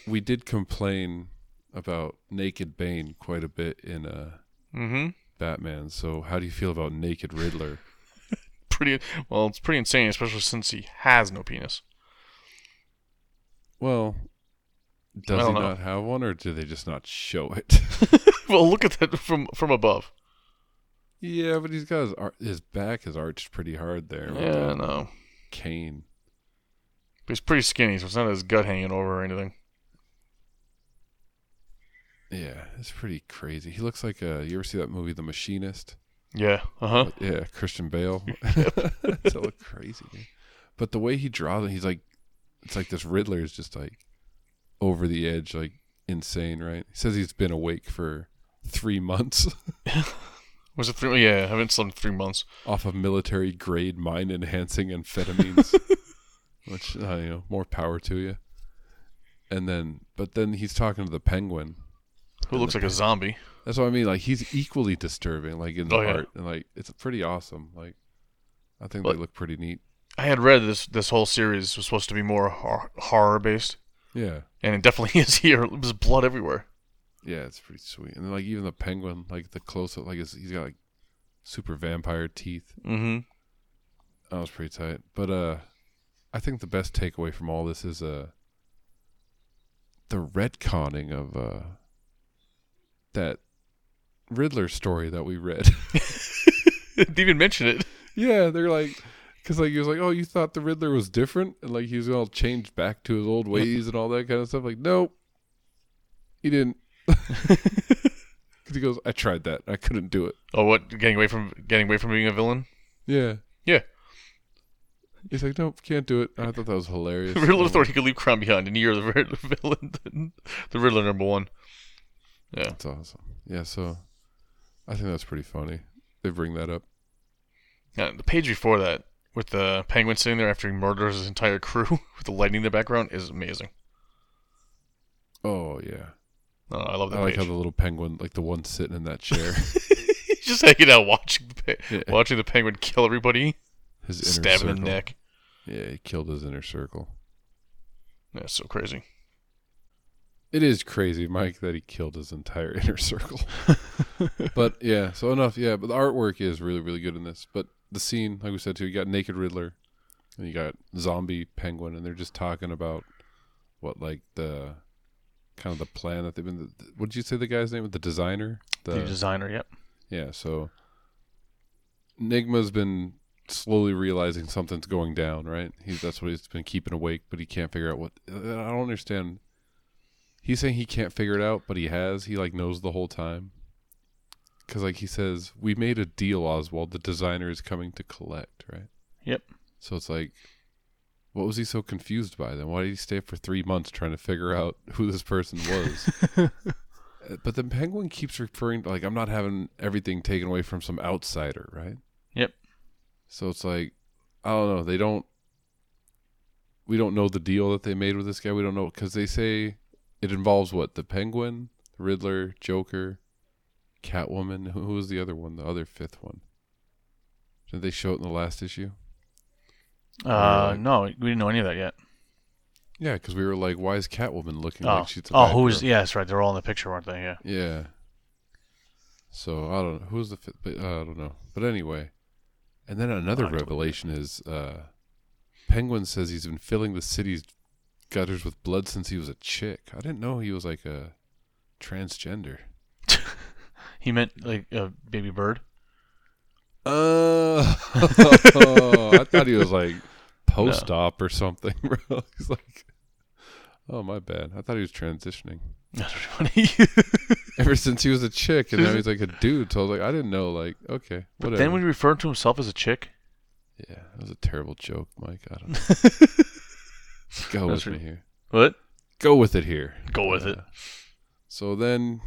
we did complain about Naked Bane quite a bit in uh, mm-hmm. Batman. So, how do you feel about Naked Riddler? Pretty well. It's pretty insane, especially since he has no penis. Well, does he know. not have one, or do they just not show it? well, look at that from from above. Yeah, but he's got his ar- his back is arched pretty hard there. with Yeah, the know. cane. But he's pretty skinny, so it's not his gut hanging over or anything. Yeah, it's pretty crazy. He looks like uh you ever see that movie The Machinist? Yeah. Uh huh. Yeah, Christian Bale. It's a look crazy. dude. But the way he draws it, he's like, it's like this Riddler is just like over the edge, like insane, right? He says he's been awake for three months Was it three? Yeah, I haven't slept in three months. off of military grade mind enhancing amphetamines, which uh, you know, more power to you. And then, but then he's talking to the Penguin. Who looks like a zombie? That's what I mean. Like he's equally disturbing, like in the Oh, yeah. art, and like it's pretty awesome. Like I think But- they look pretty neat. I had read this this whole series was supposed to be more hor- horror based, Yeah, and it definitely is here. It was blood everywhere. Yeah, it's pretty sweet. And then like even the penguin, like the close up, like it's, he's got like super vampire teeth. Mm-hmm. That was pretty tight. But uh, I think the best takeaway from all this is uh the retconning of uh that Riddler story that we read. Didn't even mention it. yeah, they're like. Cause like he was like, oh, you thought the Riddler was different, and like he was all changed back to his old ways and all that kind of stuff. Like, nope, he didn't. He goes, I tried that, I couldn't do it. Oh, what? Getting away from getting away from being a villain. Yeah, Yeah. He's like, nope, can't do it. I thought that was hilarious. The Riddler thought he could leave Crown behind, and you're the Riddler villain, the Riddler number one. Yeah. That's awesome. Yeah, so I think that's pretty funny. They bring that up. Yeah, the page before that, with the penguin sitting there after he murders his entire crew with the lightning in the background, is amazing. Oh yeah, Oh, I love that I like page. how the little penguin, like the one sitting in that chair, He's just hanging out watching the pe- Yeah. watching the penguin kill everybody, his inner stab him in circle. the neck. Yeah, he killed his inner circle. That's so crazy. It is crazy, Mike, that he killed his entire inner circle. but yeah, so enough. Yeah, but the artwork is really, really good in this. But the scene, like we said too, you got naked Riddler, and you got zombie penguin, and they're just talking about what, like the kind of the plan that they've been. What did you say the guy's name? The designer. The, designer, yep. Yeah, so Nigma's been slowly realizing something's going down, right? He's that's what he's been keeping awake, but he can't figure out what. I don't understand. He's saying he can't figure it out, but he has. He like knows the whole time. Because like he says, we made a deal, Oswald. The designer is coming to collect, right? Yep. So it's like, what was he so confused by then? Why did he stay for three months trying to figure out who this person was? But the penguin keeps referring to like I'm not having everything taken away from some outsider, right? Yep. So it's like I don't know. They don't. We don't know the deal that they made with this guy. We don't know because they say it involves what the penguin, the Riddler, Joker, Catwoman. Who, who was the other one? The other fifth one. Did they show it in the last issue? Uh, like- no, we didn't know any of that yet. Yeah, because we were like, why is Catwoman looking Oh, like she's a oh, who's? Yeah, that's right. They're all in the picture, weren't they? Yeah. Yeah. So I don't know who's the fifth. But, uh, I don't know. But anyway, and then another totally revelation is uh, Penguin says he's been filling the city's gutters with blood since he was a chick. I didn't know he was like a transgender. He meant like a baby bird. Uh, I thought he was like post op or something, bro. He's like, oh my bad. I thought he was transitioning. That's pretty funny. Ever since he was a chick, and now he's like a dude. So I was like, I didn't know. Like, okay, but then when he referred to himself as a chick, Yeah, that was a terrible joke, Mike. I don't know. Go That's with me here. what? Go with it here. Go with it. So then,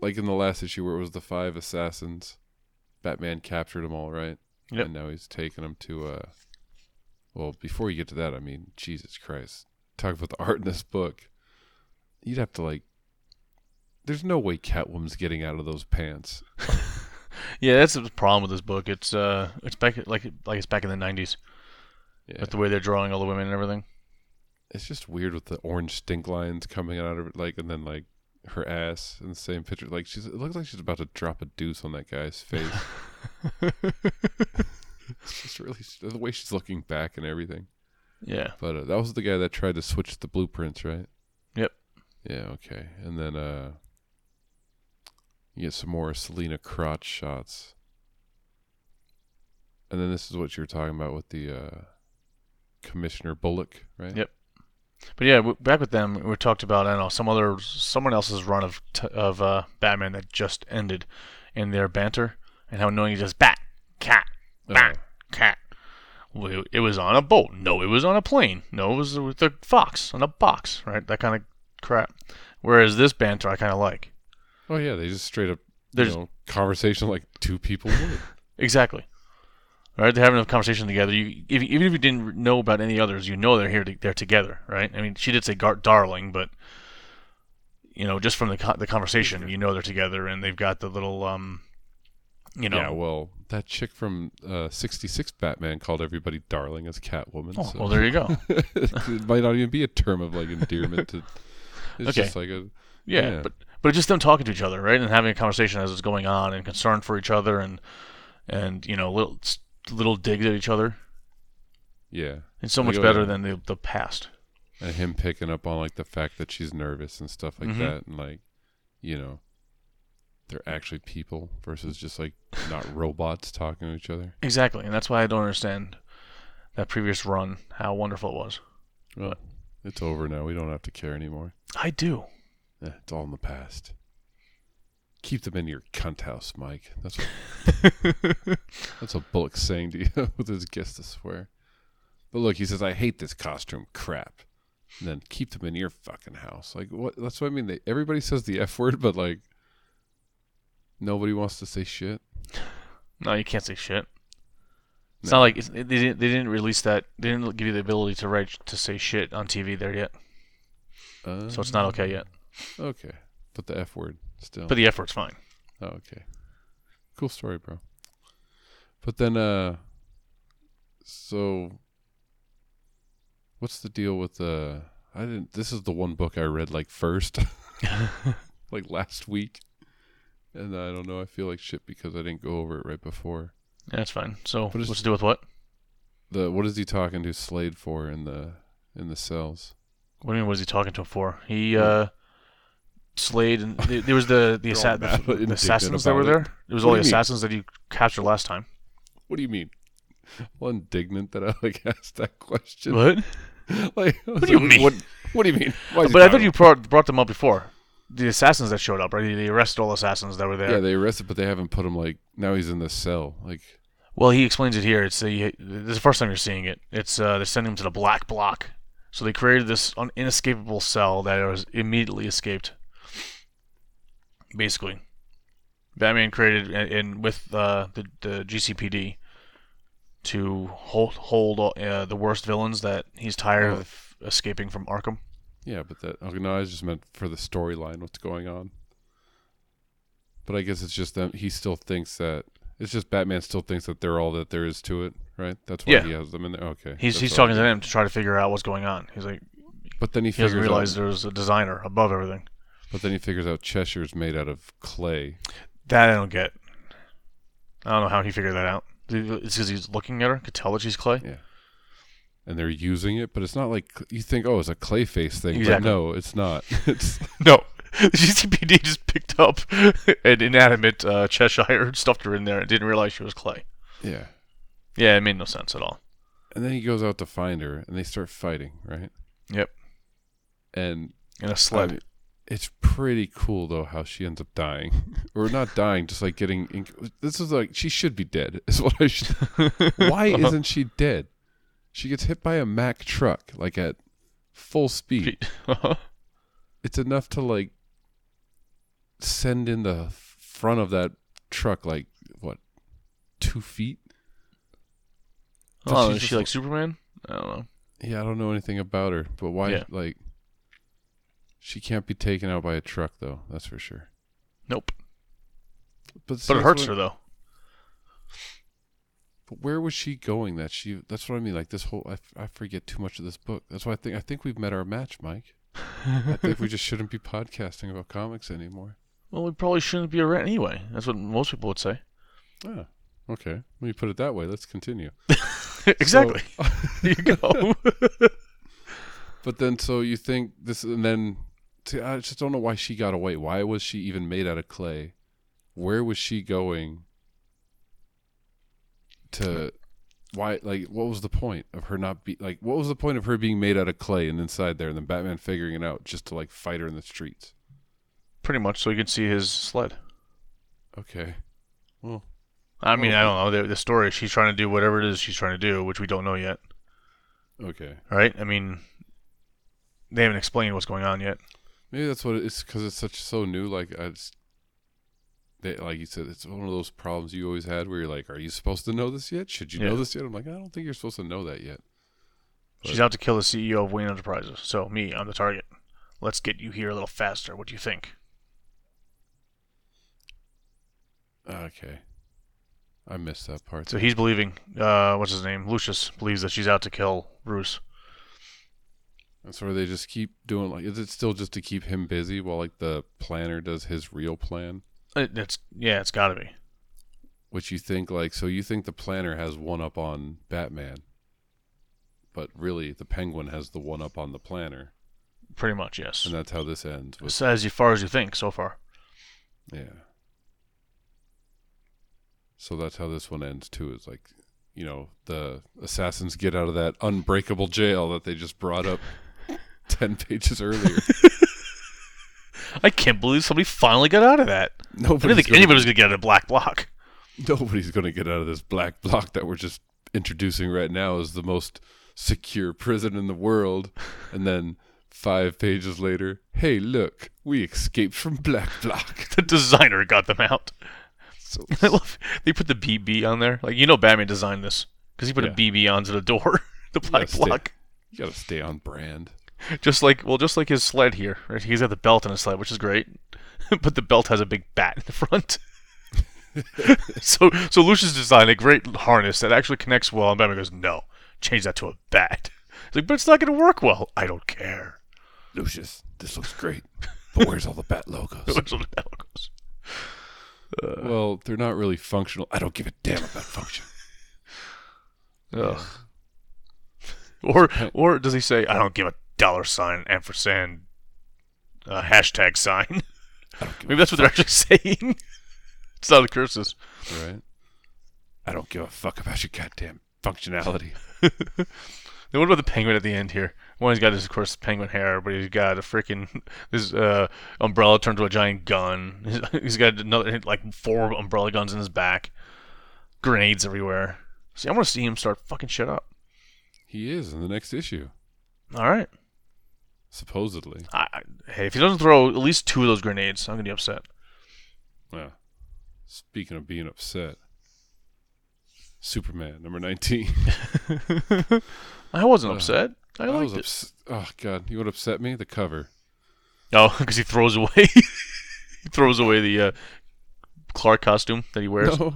like in the last issue where it was the five assassins, Batman captured them all, right? Yep. And now he's taking them to. uh Well, before you get to that, I mean, Jesus Christ, talk about the art in this book. You'd have to like. There's no way Catwoman's getting out of those pants. Yeah, that's the problem with this book. It's uh, it's back like like it's back in the '90s Yeah, with the way they're drawing all the women and everything. it's just weird with the orange stink lines coming out of it, like, and then like her ass in the same picture. Like she's, it looks like she's about to drop a deuce on that guy's face. it's just really the way she's looking back and everything. Yeah. But uh, that was the guy that tried to switch the blueprints, right? Yep. Yeah. Okay. And then uh, you get some more Selina crotch shots. And then this is what you were talking about with the uh, Commissioner Bullock, right? Yep. But yeah, w- back with them, we talked about I don't know some other someone else's run of t- of uh, Batman that just ended, in their banter and how annoying he just bat cat bat cat. Well, it was on a boat. No, it was on a plane. No, it was with a fox on a box. Right, that kind of crap. Whereas this banter, I kind of like. Oh yeah, they just straight up There's- you know conversation like two people would. Exactly. Right, they're having a conversation together. You, if, even if you didn't know about any others, you know they're here. To, they're together, right? I mean, she did say gar- darling, but you know, just from the co- the conversation, you know they're together, and they've got the little um, You know. Yeah, well, that chick from uh, '66 Batman called everybody darling as Catwoman. oh, so. well, there you go. it might not even be a term of like endearment. To, it's Okay. just like a Yeah, Yeah. but but just them talking to each other, right, and having a conversation as it's going on, and concern for each other, and and you know little little digs at each other. yeah, It's so much oh, better than the the past. and him picking up on like the fact that she's nervous and stuff like Mhm. that, and like you know, they're actually people versus just like not robots talking to each other. Exactly, and that's why I don't understand that previous run, how wonderful it was. Well, it's over now. We don't have to care anymore. I do. Eh, it's all in the past. Keep them in your cunt house, Mike. That's what that's what Bullock's saying to you with his guest to swear. But look, he says, "I hate this costume crap." And then keep them in your fucking house. Like what? That's what I mean. They, everybody says the f word, but like nobody wants to say shit. No, you can't say shit. It's No. not like it's, they didn't they didn't release that. They didn't give you the ability to write to say shit on TV there yet, Uh, so it's not okay yet. Okay, but the f word still. But the F word's fine. Oh, okay. Cool story, bro. But then, uh, so what's the deal with the? I didn't. This is the one book I read like first, like last week, and I don't know. I feel like shit because I didn't go over it right before. Yeah, that's fine. So But it's- what's to do with what? The what is he talking to Slade for in the in the cells? What do you mean? What is he talking to him for? He uh, Slade and th- there was the the, assa- mad- the, assassins that were it. there. It was What all the you mean? assassins that you captured last time. What do you mean? Well, indignant that I like asked that question. What? Like, What do you mean? What, what do you mean? But I thought you brought brought them up before. The assassins that showed up, right? They arrested all assassins that were there. Yeah, they arrested, but they haven't put him like now he's in the cell. Like, Well, he explains it here. It's the this is the first time you're seeing it. It's uh, they're sending him to the black block. So they created this un- inescapable cell that was immediately escaped. Basically, Batman created in, in with uh, the the GCPD to hold hold uh, the worst villains that he's tired of escaping from Arkham. Yeah, but that okay, no, I just meant for the storyline, what's going on. But I guess it's just that he still thinks that it's just Batman still thinks that they're all that there is to it, right? That's why Yeah. he has them in there. Okay, He's he's talking to them to try to figure out what's going on. He's like But then he, he doesn't realize out. there's a designer above everything. But then he figures out Cheshire's made out of clay. That I don't get. I don't know how he figured that out. It's because he's looking at her, could tell that she's clay. And they're using it, but it's not like you think. Oh, it's a clay face thing, Exactly. but no, it's not. It's No, the GCPD just picked up an inanimate uh, Cheshire, stuffed her in there, and didn't realize she was clay. yeah. Yeah, it made no sense at all. And then he goes out to find her, and they start fighting, right? Yep. And In a I sled. mean, it's pretty cool though how she ends up dying, or not dying, just like getting. Inc- this is like she should be dead. Is what I should. Why isn't she dead? She gets hit by a Mack truck like at full speed. Uh-huh. It's enough to like send in the front of that truck like what two feet. Oh, is she like Superman? I don't know. Yeah, I don't know anything about her, but why? Yeah. Like, she can't be taken out by a truck, though. That's for sure. Nope. But, But it hurts her though. But where was she going? That she? That's what I mean. Like this whole—I forget too much of this book. That's why I think I think we've met our match, Mike. I think we just shouldn't be podcasting about comics anymore. Well, we probably shouldn't be around anyway. That's what most people would say. Ah, okay. When you put it that way, let's continue. exactly. there you go. But then, so you think this, and then, see, I just don't know why she got away. Why was she even made out of clay? Where was she going? To, why? Like, what was the point of her not be like? What was the point of her being made out of clay and inside there, and then Batman figuring it out just to like fight her in the streets? Pretty much, so you can see his sled. Okay, well, I mean, Oh. I don't know. The, the story, she's trying to do whatever it is she's trying to do, which we don't know yet. okay. Right? I mean, they haven't explained what's going on yet. Maybe that's what it's because it's such so new. Like I just, they, like you said, it's one of those problems you always had where you're like, "Are you supposed to know this yet? Should you know this yet?" I'm like, I don't think you're supposed to know that yet. She's out to kill the CEO of Wayne Enterprises. So, me, I'm the target. Let's get you here a little faster. What do you think? Okay. I missed that part. So he's believing, uh, what's his name? Lucius believes that she's out to kill Bruce. And so they just keep doing like is it still just to keep him busy while like the planner does his real plan? It, it's yeah, it's got to be. Which you think like so you think the planner has one up on Batman. But really the penguin has the one up on the planner. Pretty much, yes. And that's how this ends. With, as far as you think so far. yeah. So that's how this one ends too, is like you know, the assassins get out of that unbreakable jail that they just brought up ten pages earlier. I can't believe somebody finally got out of that. I Nobody's didn't think gonna- anybody was gonna get out of Black Block. nobody's going to get out of this black block that we're just introducing right now as the most secure prison in the world and then 5 pages later hey look we escaped from black block The designer got them out. so I love they put the BB on there. Like you know, Batman designed this because he put Yeah. a BB onto the door, the Black gotta stay- Block. you got to stay on brand Just like well, just like his sled here. Right? He's got the belt on his sled, which is great, but the belt has a big bat in the front. so so Lucius designed a great harness that actually connects well, and Batman goes, "No, change that to a bat." He's like, but it's not going to work well. I don't care. lucius this looks great but where's all the bat logos That's what the bat goes. Uh, well they're not really functional i don't give a damn about function Ugh. Or or does he say, "I don't give a dollar sign ampersand uh, hashtag sign"? i don't give Maybe that's what they're actually saying. it's not the curses. right i don't give a fuck about your goddamn functionality Then what about the penguin at the end here? One, he's got his, of course, penguin hair, but he's got a freaking this uh, umbrella turned to a giant gun. He's- he's got another like four umbrella guns in his back, grenades everywhere. See, I want to see him start fucking shit up. he is in the next issue All right. Supposedly I, I, hey, if he doesn't throw at least two of those grenades, I'm gonna be upset. Yeah. speaking of being upset, Superman number nineteen. I wasn't Uh, upset. I I liked was it. ups- Oh God, you would upset me. The cover. Oh, because he throws away. he throws away the uh, Clark costume that he wears. No,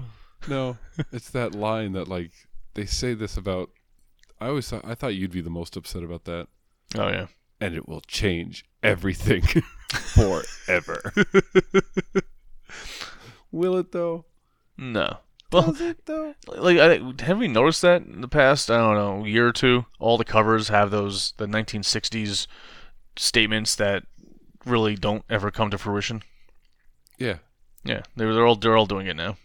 no, it's that line that like they say this about. I always thought I thought you'd be the most upset about that, Oh yeah. And it will change everything forever. will it though? No. Well, Does it though? like, I, have we noticed that in the past? I don't know, year or two. All the covers have those the 1960s statements that really don't ever come to fruition. Yeah, Yeah, they're they're all they're all doing it now.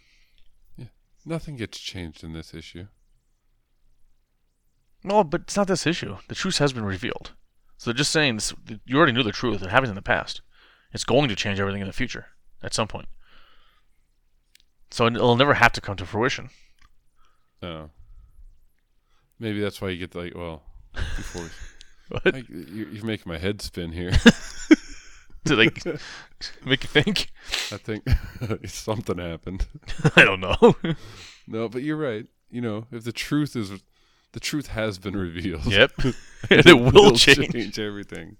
Yeah, nothing gets changed in this issue. Well, but it's not this issue. The truth has been revealed. So they're just saying this, you already knew the truth. It happens in the past. It's going to change everything in the future at some point. So it'll never have to come to fruition. Oh. Maybe that's why you get like well before. What? I, you're, you're making my head spin here. To like make you think? I think something happened. I don't know. No, but you're right. You know, if the truth is, the truth has been revealed. yep. and it will change. everything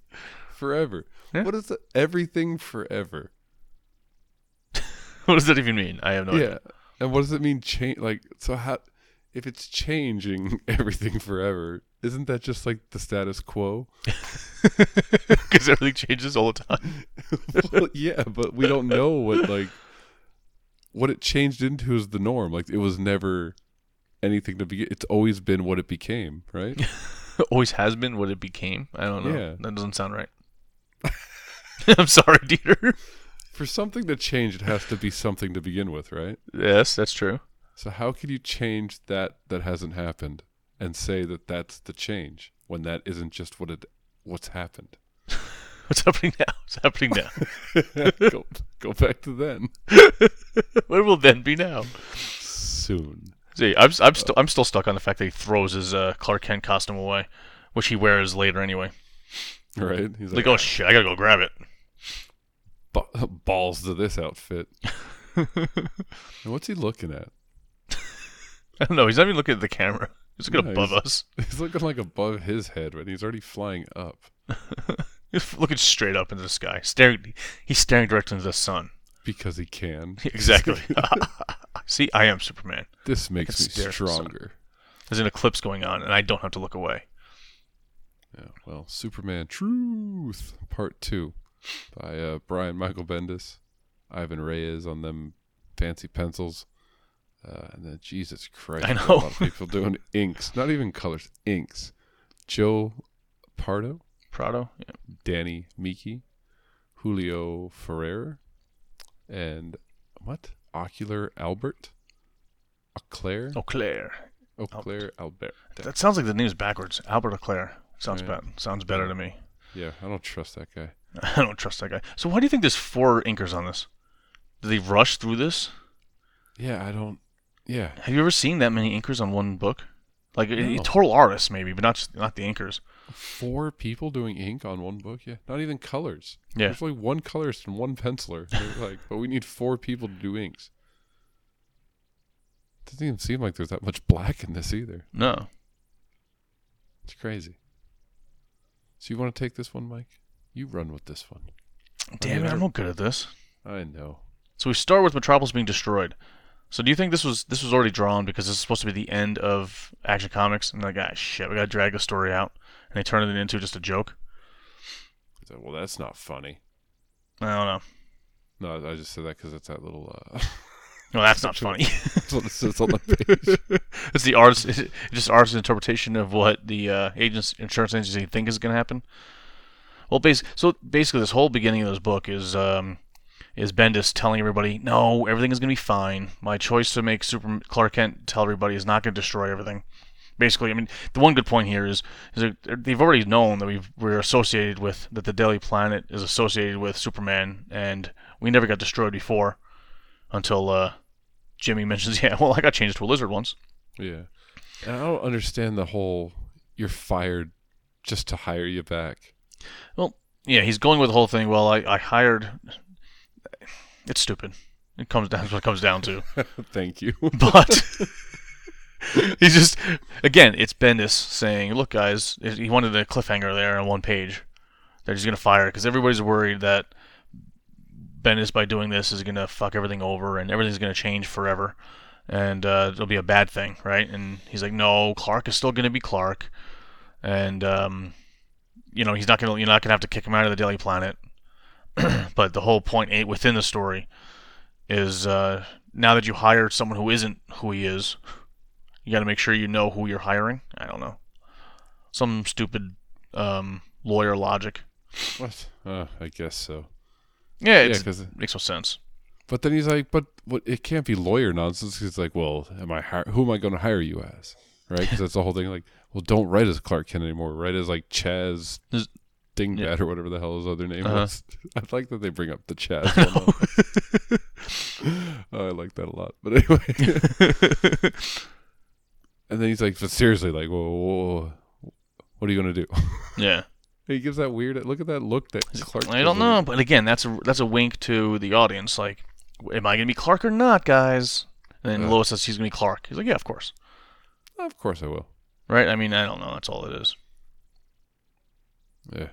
forever. Yeah. What is the, everything forever? What does that even mean? I have no yeah, and what does it mean? Change like so? How if it's changing everything forever? Isn't that just like the status quo? Because everything changes all the time. well, yeah, but we don't know what like what it changed into is the norm. Like it was never anything to be. It's always been what it became, right? Always has been what it became. I don't know. Yeah. That doesn't sound right. I'm sorry, Dieter. For something to change, it has to be something to begin with, right? Yes, that's true. So how can you change that that hasn't happened and say that that's the change when that isn't just what it what's happened? What's happening now? What's happening now? go, go back to then Where will then be now? soon. See, I'm I'm still I'm still stuck on the fact that he throws his uh, Clark Kent costume away, which he wears later anyway. Right? He's Like, oh shit, I gotta go grab it. ba- balls to this outfit. and what's he looking at? I don't know. He's not even looking at the camera. He's looking Yeah, above he's- us. He's looking like above his head, right? He's already flying up. He's looking straight up into the sky, staring. He's staring directly into the sun. Because he can. Exactly. See, I am Superman. this makes me stare at the sun. stronger. There's an eclipse going on, and I don't have to look away. Yeah, well, Superman Truth Part Two by uh, Brian Michael Bendis, Ivan Reis on them fancy pencils, uh, and then Jesus Christ, I know. a lot of people doing inks, not even colors, inks. Joe Pardo, Prado? Yeah. Danny Miki, Julio Ferrer, and what? Ocular Albert, Oclair, Oh, Claire. Oclair Albert. That sounds like the name's backwards. Albert Leclerc. Sounds Yeah. bad. Sounds better to me. Yeah, I don't trust that guy. I don't trust that guy. So why do you think there's four inkers on this? Did they rush through this? Yeah, I don't. Yeah, Have you ever seen that many inkers on one book? Like No. total artists, maybe, but not not the inkers. Four people doing ink on one book. Yeah, not even colors. Yeah. There's only one colorist and one penciler. Like, but we need four people to do inks. Doesn't even seem like there's that much black in this either. No. It's crazy. So you want to take this one, Mike? You run with this one. Damn it, I'm not good at this. I know. So we start with Metropolis being destroyed. So do you think this was this was already drawn because this is supposed to be the end of Action Comics? And like, ah, shit, we gotta drag the story out, and they turn it into just a joke. Well, that's not funny. I don't know. No, I just said that because it's that little. Uh, No, that's not funny. that's what it says on the page. it's the artist, it's just artist's interpretation of what the uh, agents, insurance agency think is going to happen. Well, bas- so basically, this whole beginning of this book is um, is Bendis telling everybody, "No, everything is going to be fine. My choice to make Super Clark Kent tell everybody is not going to destroy everything." Basically, I mean, the one good point here is is they've already known that we've, we're associated with that the Daily Planet is associated with Superman, and we never got destroyed before until uh, Jimmy mentions, "Yeah, well, I got changed to a lizard once." Yeah. And I don't understand the whole you're fired just to hire you back. Well, yeah, he's going with the whole thing. Well, I, I hired. It's stupid. It comes down. That's what it comes down to. Thank you. But he's just again, it's Bendis saying, "Look, guys, he wanted a cliffhanger there on one page. They're just gonna fire because everybody's worried that Bendis, by doing this, is gonna fuck everything over and everything's gonna change forever, and uh, it'll be a bad thing, right?" And he's like, "No, Clark is still gonna be Clark, and um, you know he's not gonna you're not gonna have to kick him out of the Daily Planet." but the whole point eight within the story is uh, now that you hired someone who isn't who he is, you got to make sure you know who you're hiring. I don't know, some stupid um, lawyer logic. what? Uh, I guess so. Yeah, Yeah, it 'cause- makes no sense. But then he's like, but what? It can't be lawyer nonsense. He's like, well, am I hi- who am I going to hire you as? Right? Because that's the whole thing. Like, well, don't write as Clark Kent anymore. Write as like Chaz Is- Dingbat or whatever the hell his other name Uh-huh. was. I like that they bring up the Chaz. one. oh, I like that a lot. But anyway, and then he's like, but seriously, like, whoa, whoa, whoa, what are you going to do? yeah, he gives that weird. Look at that look that Clark. I don't know, but again, that's a that's a wink to the audience. Like, am I gonna be Clark or not, guys? And then Uh. Lois says she's gonna be Clark. He's like, yeah, of course, Of course I will. right? I mean, I don't know. That's all it is. Yeah.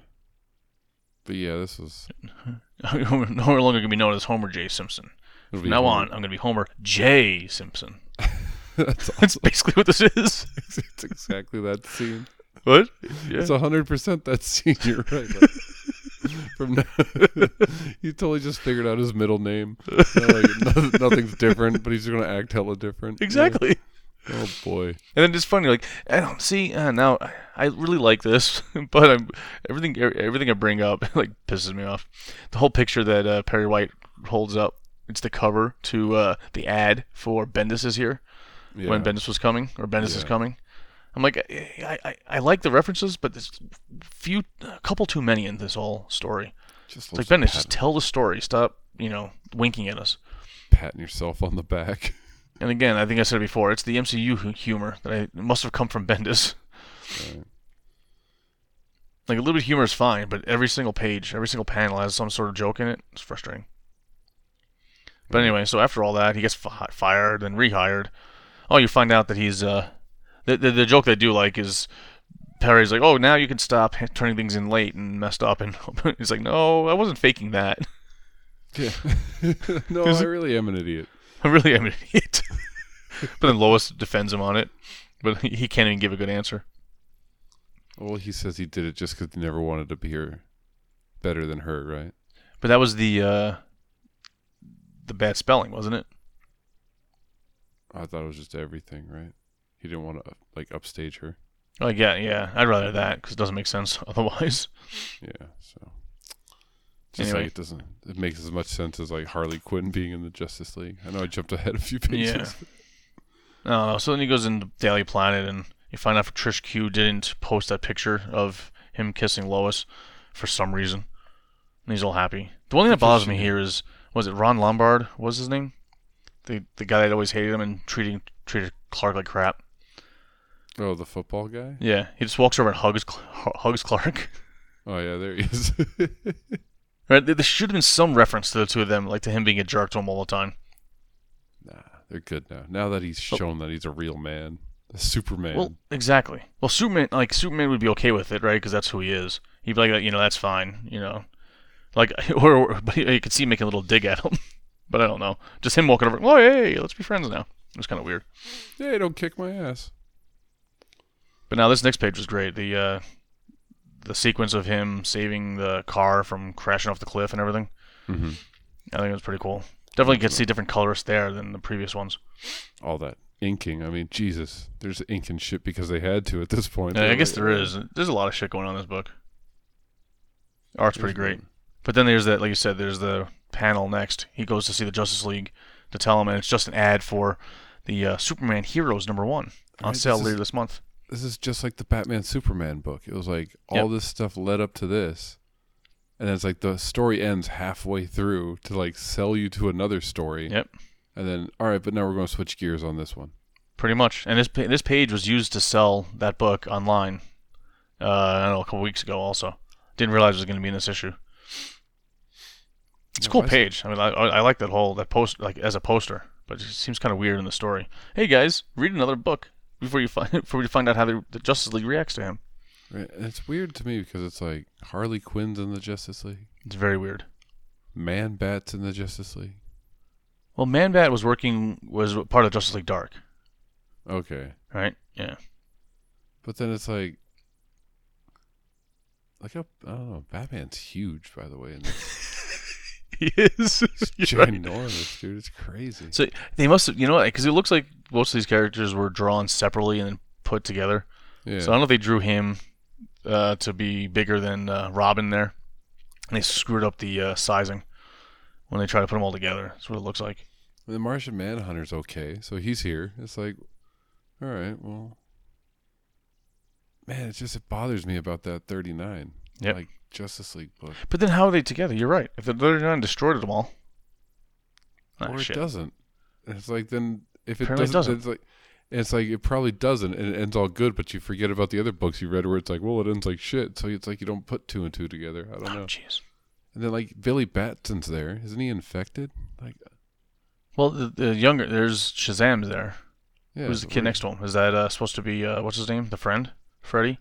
But yeah, this is. No longer gonna be known as Homer J. Simpson. From now Homer- on, I'm gonna be Homer J. Simpson. That's That's basically what this is. it's exactly that scene. What? Yeah. It's hundred percent that scene. You're right. Like, from now, he totally just figured out his middle name. Like, no- nothing's different, but he's gonna act hella different. Yeah. Exactly. Oh boy. And then it's funny, like I don't see uh, now. I- I really like this, but I'm everything everything I bring up like pisses me off. The whole picture that uh, Perry White holds up, it's the cover to uh, the ad for Bendis is here Yeah. when Bendis was coming or Bendis is coming. I'm like, I, I, I like the references, but there's few, a couple too many in this whole story. just It's like Bendis, just tell the story. Stop, you know, winking at us. patting yourself on the back. And again, I think I said it before. It's the MCU humor that I must have come from Bendis. Right. Like a little bit of humor is fine, but every single page, every single panel has some sort of joke in it. It's frustrating. But anyway, so after all that, he gets fi- fired and rehired. Oh, you find out that he's uh, the, the the joke they do like is Perry's like, oh, now you can stop turning things in late and messed up, and he's like, no, I wasn't faking that. Yeah. no, I really am an idiot. I really am an idiot. but then Lois defends him on it, but he can't even give a good answer. Well, he says he did it just because he never wanted to be her better than her, right? But that was the uh, the bad spelling, wasn't it? I thought it was just everything, right? He didn't want to like upstage her. Like yeah, yeah. I'd rather that because it doesn't make sense otherwise. Yeah, so just Anyway. like it doesn't. It makes as much sense as like Harley Quinn being in the Justice League. I know I jumped ahead a few pages. No, so then he goes into Daily Planet and you find out Trish Q didn't post that picture of him kissing Lois for some reason. And he's all happy. The one thing that bothers me here is was it Ron Lombard? What was his name? The the guy that always hated him and treating treated Clark like crap. Oh, the football guy. Yeah, he just walks over and hugs hugs Clark. Oh yeah, there he is. right? There should have been some reference to the two of them, like to him being a jerk to him all the time. nah, they're good now. Now that he's Oh. shown that he's a real man, a Superman. Well, exactly. Well, Superman, like Superman, would be okay with it, right? Because that's who he is. He'd be like, you know, that's fine, you know, like, or, or but you could see him making a little dig at him, but I don't know. Just him walking over. Oh, hey, let's be friends now. It was kind of weird. hey, don't kick my ass. But now this next page was great. The uh, the sequence of him saving the car from crashing off the cliff and everything. Mm-hmm. I think it was pretty cool. Definitely could see different colors there than the previous ones. All that inking. I mean, Jesus, there's ink and shit because they had to at this point. Yeah, I guess like, there "Oh, is. There's a lot of shit going on in this book. Art's pretty great. one." But then there's that, like you said, there's the panel next. He goes to see the Justice League to tell him, and it's just an ad for the uh, Superman Heroes number one on Alright, sale this later is- this month. This is just like the Batman Superman book. It was like all this stuff led up to this, and it's like the story ends halfway through to like sell you to another story. Yep. And then, all right, but now we're going to switch gears on this one. Pretty much. And this this page was used to sell that book online. Uh, I don't know, a couple weeks ago. Also, didn't realize it was going to be in this issue. It's a cool page. I mean, I, I like that whole that post like as a poster, but it seems kind of weird in the story. Hey guys, read another book before you find before you find out how the, the Justice League reacts to him. Right? And it's weird to me because it's like Harley Quinn's in the Justice League, It's very weird. Man Bat's in the Justice League. Well, Man Bat was working was part of Justice League Dark, Okay, right? Yeah. but then it's like, like how I don't know. Batman's huge, by the way, and He is. it's You're right. ginormous, dude. It's crazy. So they must have, you know, because it looks like most of these characters were drawn separately and then put together. Yeah. So I don't know if they drew him uh, to be bigger than uh, Robin there, and they screwed up the uh, sizing when they try to put them all together. That's what it looks like. The Martian Manhunter's okay, so he's here. It's like, all right, well, man, it just it bothers me about that thirty nine. Yep. Like Justice League book, But then how are they together? You're right. If the 39 destroyed them all, ah, or shit. it doesn't. It's like then if it doesn't, doesn't. it's like it's like it probably doesn't, and it ends all good, but you forget about the other books you read where it's like, well, it ends like shit. So it's like you don't put two and two together. I don't Oh, know. jeez. And then like Billy Batson's there, isn't he infected? Like, Well, the, the younger there's Shazam's there. yeah. Who's the kid next to him? Is that uh, supposed to be uh, what's his name? The friend, Freddy?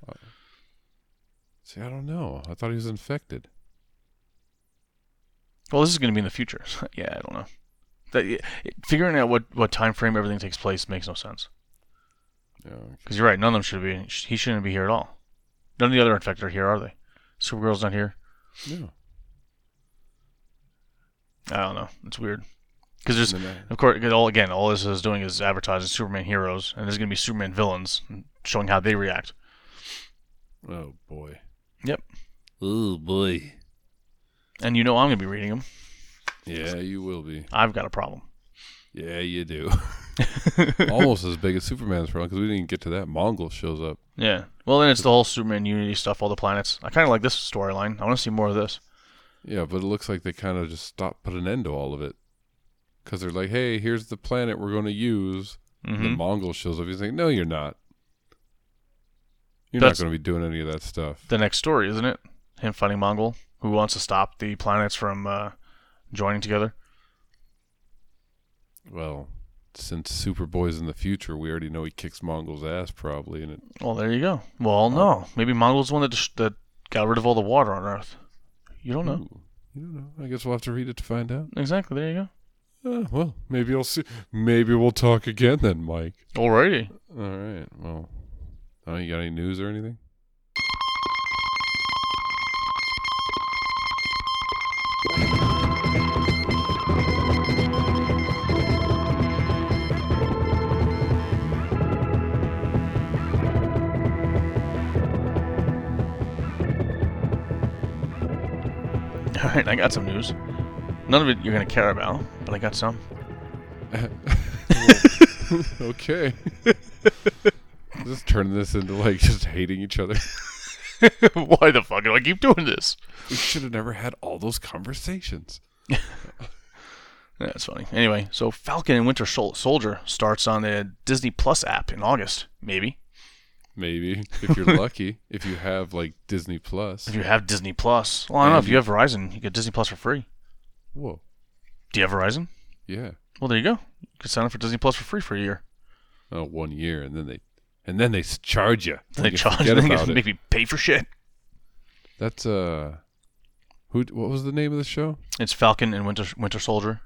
See, I don't know. I thought he was infected. Well, this is going to be in the future. yeah, I don't know. That, it, figuring out what, what time frame everything takes place makes no sense. Yeah. okay. Because you're right, none of them should be. He shouldn't be here at all. None of the other infected are here, are they? Supergirl's not here. No. I don't know. It's weird. Because there's, I- uh, of course, all again, all this is doing is advertising Superman heroes, and there's going to be Superman villains, mm, showing how they react. Oh boy. Yep. Oh boy. And you know I'm going to be reading them. Yeah, you will be. I've got a problem. Yeah, you do. Almost as big as Superman's problem because we didn't even get to that. Mongul shows up. Yeah. Well, then it's the whole Superman Unity stuff, all the planets. I kind of like this storyline. I want to see more of this. Yeah, but it looks like they kind of just stopped, put an end to all of it. Because they're like, hey, here's the planet we're going to use. And hmm the Mongul shows up. He's like, no, you're not. You're That's- not going to be doing any of that stuff. The next story, isn't it? Him fighting Mongul, who wants to stop the planets from uh, joining together. Well, since Superboy's in the future, we already know he kicks Mongul's ass probably. And it, Well, there you go. Well, no. Maybe Mongul's the one that, dis- that got rid of all the water on Earth. You don't know. Ooh. You don't know. I guess we'll have to read it to find out. Exactly. There you go. Uh, well, maybe I'll see. Maybe we'll talk again then, Mike. go. Alrighty. All right. Well, oh, you got any news or anything? All right. I got some news. None of it you're gonna care about, but I got some. okay. just turning this into like just hating each other. Why the fuck do I keep doing this? We should have never had all those conversations. That's funny. Anyway, so Falcon and Winter Sol- Soldier starts on the Disney Plus app in August. Maybe Maybe if you're lucky, if you have like Disney Plus. if you have Disney Plus. Well, I don't know. If you have Verizon, you get Disney Plus for free. Whoa. Do you have Verizon? Yeah. Well, there you go. You can sign up for Disney Plus for free for a year. Oh, one year, and then they, and then they charge you. They You charge about it. make me pay for shit. That's uh, who? What was the name of the show? It's Falcon and Winter Winter Soldier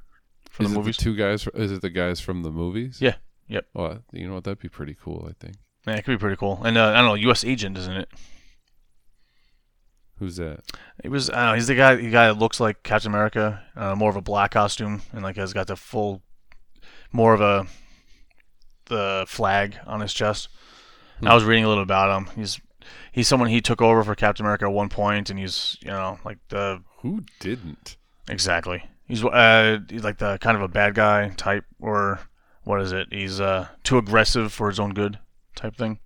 from is the it movies. the two guys? Is it the guys from the movies? Yeah. Yep. Well, you know what? That'd be pretty cool. I think. yeah, it could be pretty cool. And uh, I don't know, U.S. Agent, isn't it? Who's that? He was. I don't know. He's the guy. The guy that looks like Captain America, uh, more of a black costume, and like has got the full, more of a, the flag on his chest. And I was reading a little about him. He's he's someone he took over for Captain America at one point, and he's you know like the Who didn't? exactly. He's uh he's like the kind of a bad guy type, or what is it? He's uh too aggressive for his own good type thing.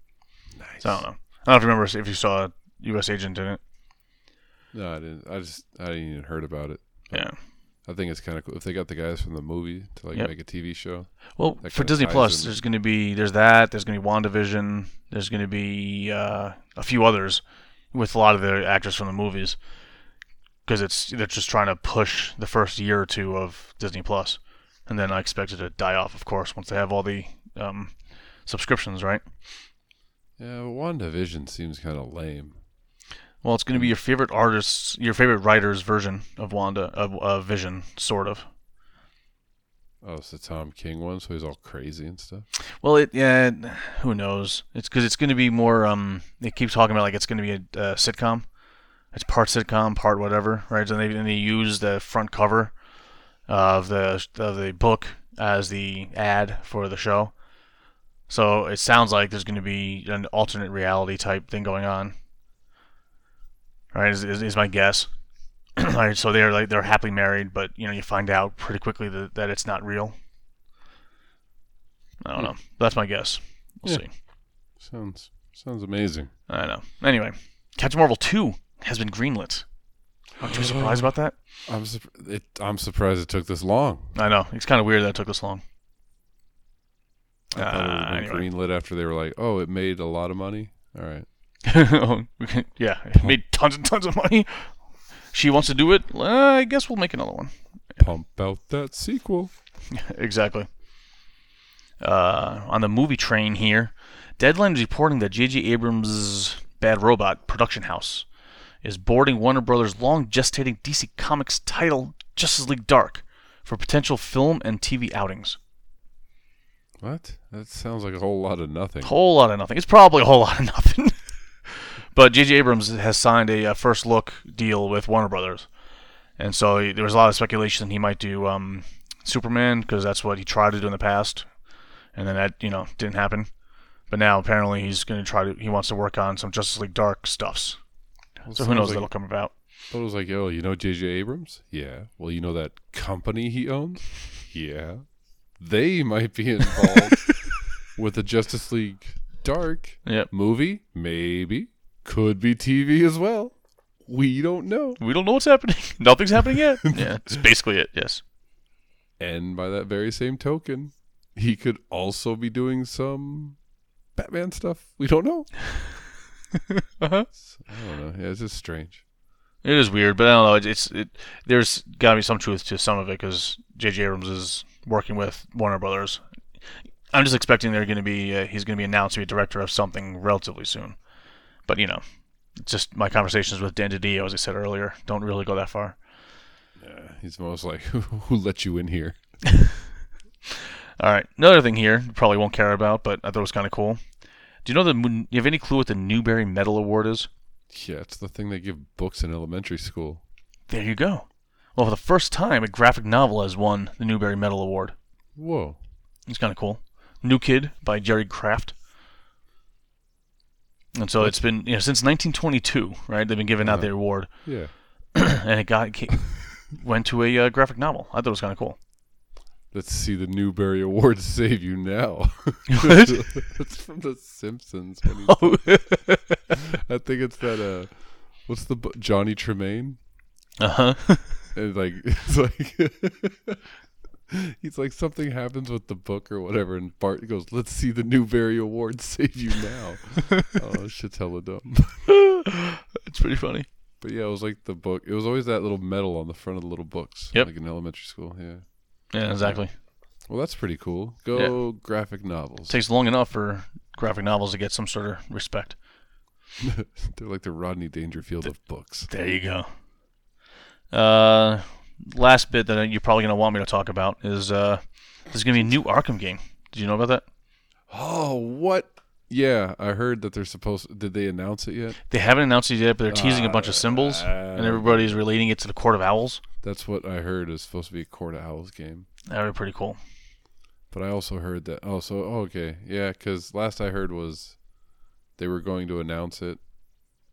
Nice. So I don't know. I don't know if you remember if you saw U.S. Agent in it. No, I didn't. I just I didn't even heard about it. Yeah. I think it's kind of cool if they got the guys from the movie to like Yep. make a TV show. Well, for Disney Plus, in. there's going to be there's that. There's going to be WandaVision. There's going to be uh, a few others with a lot of the actors from the movies because it's they're just trying to push the first year or two of Disney Plus, and then I expect it to die off, of course, once they have all the um, subscriptions, right? Yeah, WandaVision seems kind of lame. Well, it's going to be your favorite artists, your favorite writer's version of Wanda of uh, Vision, sort of. Oh, it's the Tom King one, so he's all crazy and stuff. Well, it yeah, who knows? It's because it's going to be more. Um, they keep talking about like it's going to be a uh, sitcom. It's part sitcom, part whatever, right? And they and they use the front cover of the of the book as the ad for the show. So it sounds like there's going to be an alternate reality type thing going on. Right? Is, is, is my guess. right? So they're like they're happily married, but you know you find out pretty quickly that, that it's not real. I don't know. That's my guess. We'll Yeah. see. Sounds sounds amazing. I know. Anyway, Captain Marvel 2 has been greenlit. Aren't you surprised about that? I'm surp- it, I'm surprised it took this long. I know. It's kind of weird that it took this long. I thought it would Uh, have been anyway. greenlit after they were like, "Oh, it made a lot of money." All right. yeah, made tons and tons of money. She wants to do it. Uh, I guess we'll make another one. Pump out that sequel. exactly. Uh, on the movie train here, Deadline is reporting that J.J. Abrams' Bad Robot production house is boarding Warner Brothers' long gestating DC Comics title Justice League Dark for potential film and TV outings. What? That sounds like a whole lot of nothing. Whole lot of nothing. It's probably a whole lot of nothing. But J.J. Abrams has signed a, uh first look deal with Warner Brothers, and so he- there was a lot of speculation he might do um, Superman because that's what he tried to do in the past, and then that you know didn't happen. But now apparently he's going to try to. He wants to work on some Justice League Dark stuffs. Well, So who knows like, that'll come about? It was like, oh, you know J.J. Abrams? Yeah. Well, you know that company he owns? Yeah. They might be involved with the Justice League Dark Yep. movie. Maybe. Could be TV as well. We don't know. We don't know what's happening. Nothing's happening yet. yeah, it's basically it. Yes. And by that very same token, he could also be doing some Batman stuff. We don't know. Uh-huh. I don't know. Yeah, it's just strange. It is weird, but I don't know. It's, it's it. There's got to be some truth to some of it because J.J. Abrams is working with Warner Brothers. I'm just expecting they're going to be. Uh, he's going to be announced to be a director of something relatively soon. But you know, just my conversations with Dan DiDio, as I said earlier, don't really go that far. Yeah, he's most like who let you in here. All right, another thing here, you probably won't care about, but I thought it was kind of cool. Do you know the? Do you have any clue what the Newbery Medal Award is? Yeah, it's the thing they give books in elementary school. There you go. Well, for the first time, a graphic novel has won the Newbery Medal Award. Whoa. It's kind of cool. New Kid by Jerry Craft. And so it's been you know since 1922, right? They've been giving out the award, Yeah. and it got it ca- went to a uh, graphic novel. I thought it was kind of cool. Let's see the Newbery Award save you now. What? it's from The Simpsons. Oh, I think it's that. Uh, what's the bu- Johnny Tremain? uh huh. And like it's like he's like something happens with the book or whatever, and Bart goes, "Let's see the Newbery Award save you now." oh, shit's hella dumb. it's pretty funny. But yeah, it was like the book. It was always that little medal on the front of the little books. Yep. Like in elementary school. Yeah. Yeah, exactly. Well, that's pretty cool. Go graphic novels. takes long enough for graphic novels to get some sort of respect. They're like the Rodney Dangerfield of books. There you go. Uh, last bit that you're probably gonna want me to talk about is uh, there's gonna be a new Arkham game. Did you know about that? Oh, what? Yeah, I heard that they're supposed. Did they announce it yet? They haven't announced it yet, but they're teasing a bunch of symbols, and everybody's relating it to the Court of Owls. That's what I heard is supposed to be a Court of Owls game. That would be pretty cool. But I also heard that. Oh, so oh, okay, yeah. Because last I heard was they were going to announce it,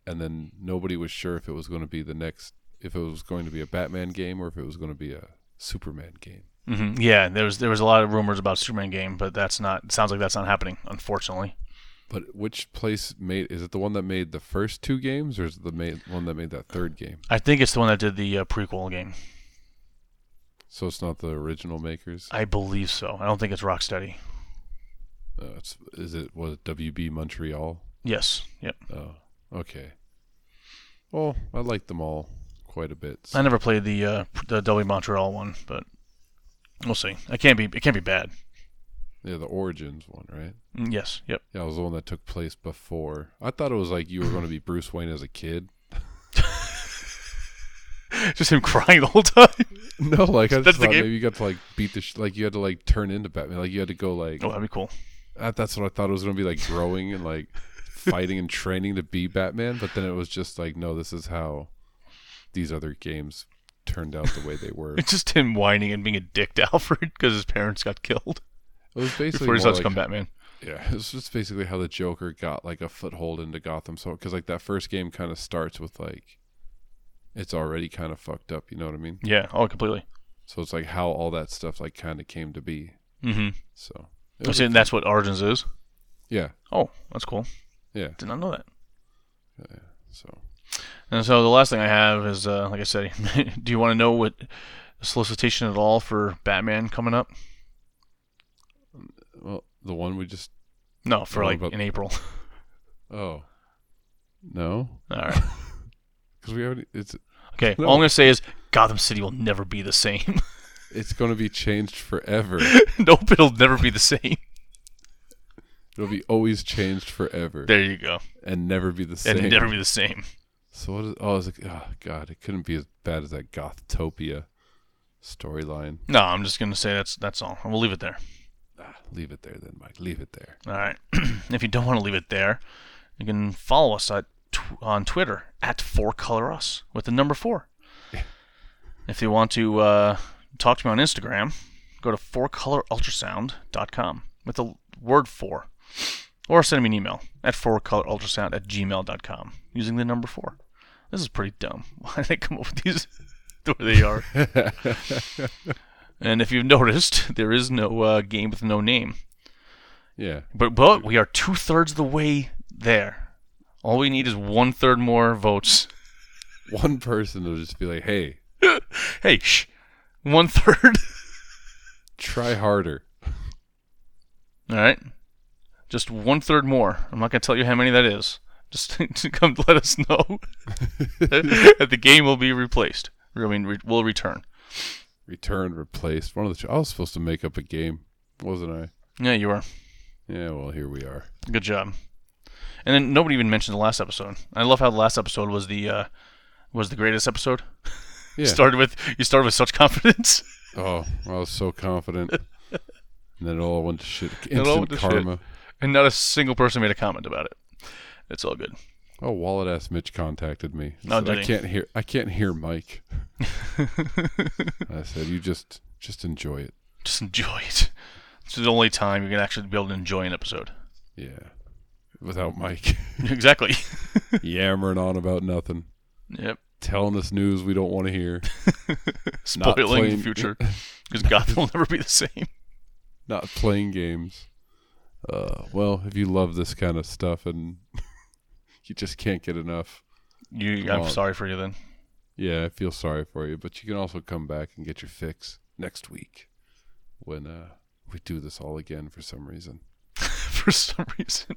and then nobody was sure if it was going to be the next, if it was going to be a Batman game or if it was going to be a Superman game. hmm Yeah, there was there was a lot of rumors about Superman game, but that's not. Sounds like that's not happening, unfortunately. But which place made? Is it the one that made the first two games, or is it the made, one that made that third game? I think it's the one that did the uh, prequel game. So it's not the original makers. I believe so. I don't think it's Rocksteady. Uh, it's, is it was it WB Montreal? Yes. Yep. Oh, okay. Well, I like them all quite a bit. I never played the uh, the W Montreal one, but we'll see. I can't be. It can't be bad. Yeah, the Origins one, right? Mm, Yes. Yep. Yeah, it was the one that took place before. I thought it was like you were going to be Bruce Wayne as a kid. Just him crying the whole time. No, like I just thought maybe you got to like beat the sh- like you had to like turn into Batman. Like you had to go like Oh, that'd be cool. I, that's what I thought it was going to be like growing and like fighting and training to be Batman. But then it was just like no, this is how these other games turned out the way they were. It's just him whining and being a dick to Alfred because his parents got killed It was basically before he starts to like become Batman. Yeah, it's just basically how the Joker got like a foothold into Gotham. So, because like that first game kind of starts with like, it's already kind of fucked up. You know what I mean? Yeah. Oh, completely. So it's like how all that stuff like kind of came to be. Mm-hmm. So, I'm saying that's what Origins is. yeah, Oh, that's cool. yeah, Did not know that. yeah. So, And so the last thing I have is, uh, like I said, do you want to know what solicitation at all for Batman coming up? well, the one we just No, for like about- in April. oh no, All right. because we already it's Okay. No. All I'm gonna say is Gotham City will never be the same. it's going to be changed forever. nope, it'll never be the same. It'll be always changed forever There you go. and never be the same. And never be the same. So what is? Oh, it's like oh god, it couldn't be as bad as that Gothtopia storyline. No, I'm just gonna say that's that's all. We'll leave it there. Ah, leave it there then, Mike. Leave it there. All right. if you don't want to leave it there, you can follow us at tw- on Twitter at Four Color Us with the number four. if you want to uh, talk to me on Instagram, go to fourcolorultrasound.com with the word four, or send me an email at fourcolorultrasound at gmail.com using the number four. This is pretty dumb. Why did they come up with these the way they are? and if you've noticed, there is no uh, game with no name. Yeah. But but we are two thirds of the way there. All we need is one third more votes. One person will just be like, "Hey, Hey, shh, one third. try harder." All right, just one third more. I'm not gonna tell you how many that is just to come let us know that the game will be replaced. I mean, re- will return. Return, replaced. One of the. Ch- I was supposed to make up a game, wasn't I? Yeah, you were. Yeah, well, here we are. Good job. And then nobody even mentioned the last episode. I love how the last episode was the uh, was the greatest episode. Yeah. started with you started with such confidence. oh, I was so confident. and then it all went to shit. Instant karma. Shit. And not a single person made a comment about it it's all good. Oh, wallet ass Mitch contacted me. No, I can't hear. I can't hear Mike. I said, "You just just enjoy it. Just enjoy it. It's the only time you can actually be able to enjoy an episode." Yeah, without Mike. exactly. Yammering on about nothing. Yep. Telling us news we don't want to hear. Spoiling playing... the future because Gotham will never be the same. Not playing games. Uh, well, if you love this kind of stuff and you just can't get enough. You, I'm on. sorry for you then. Yeah, I feel sorry for you, but you can also come back and get your fix next week when uh, we do this all again for some reason. for some reason.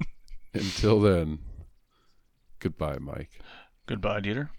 Until then, goodbye, Mike. Goodbye, Dieter.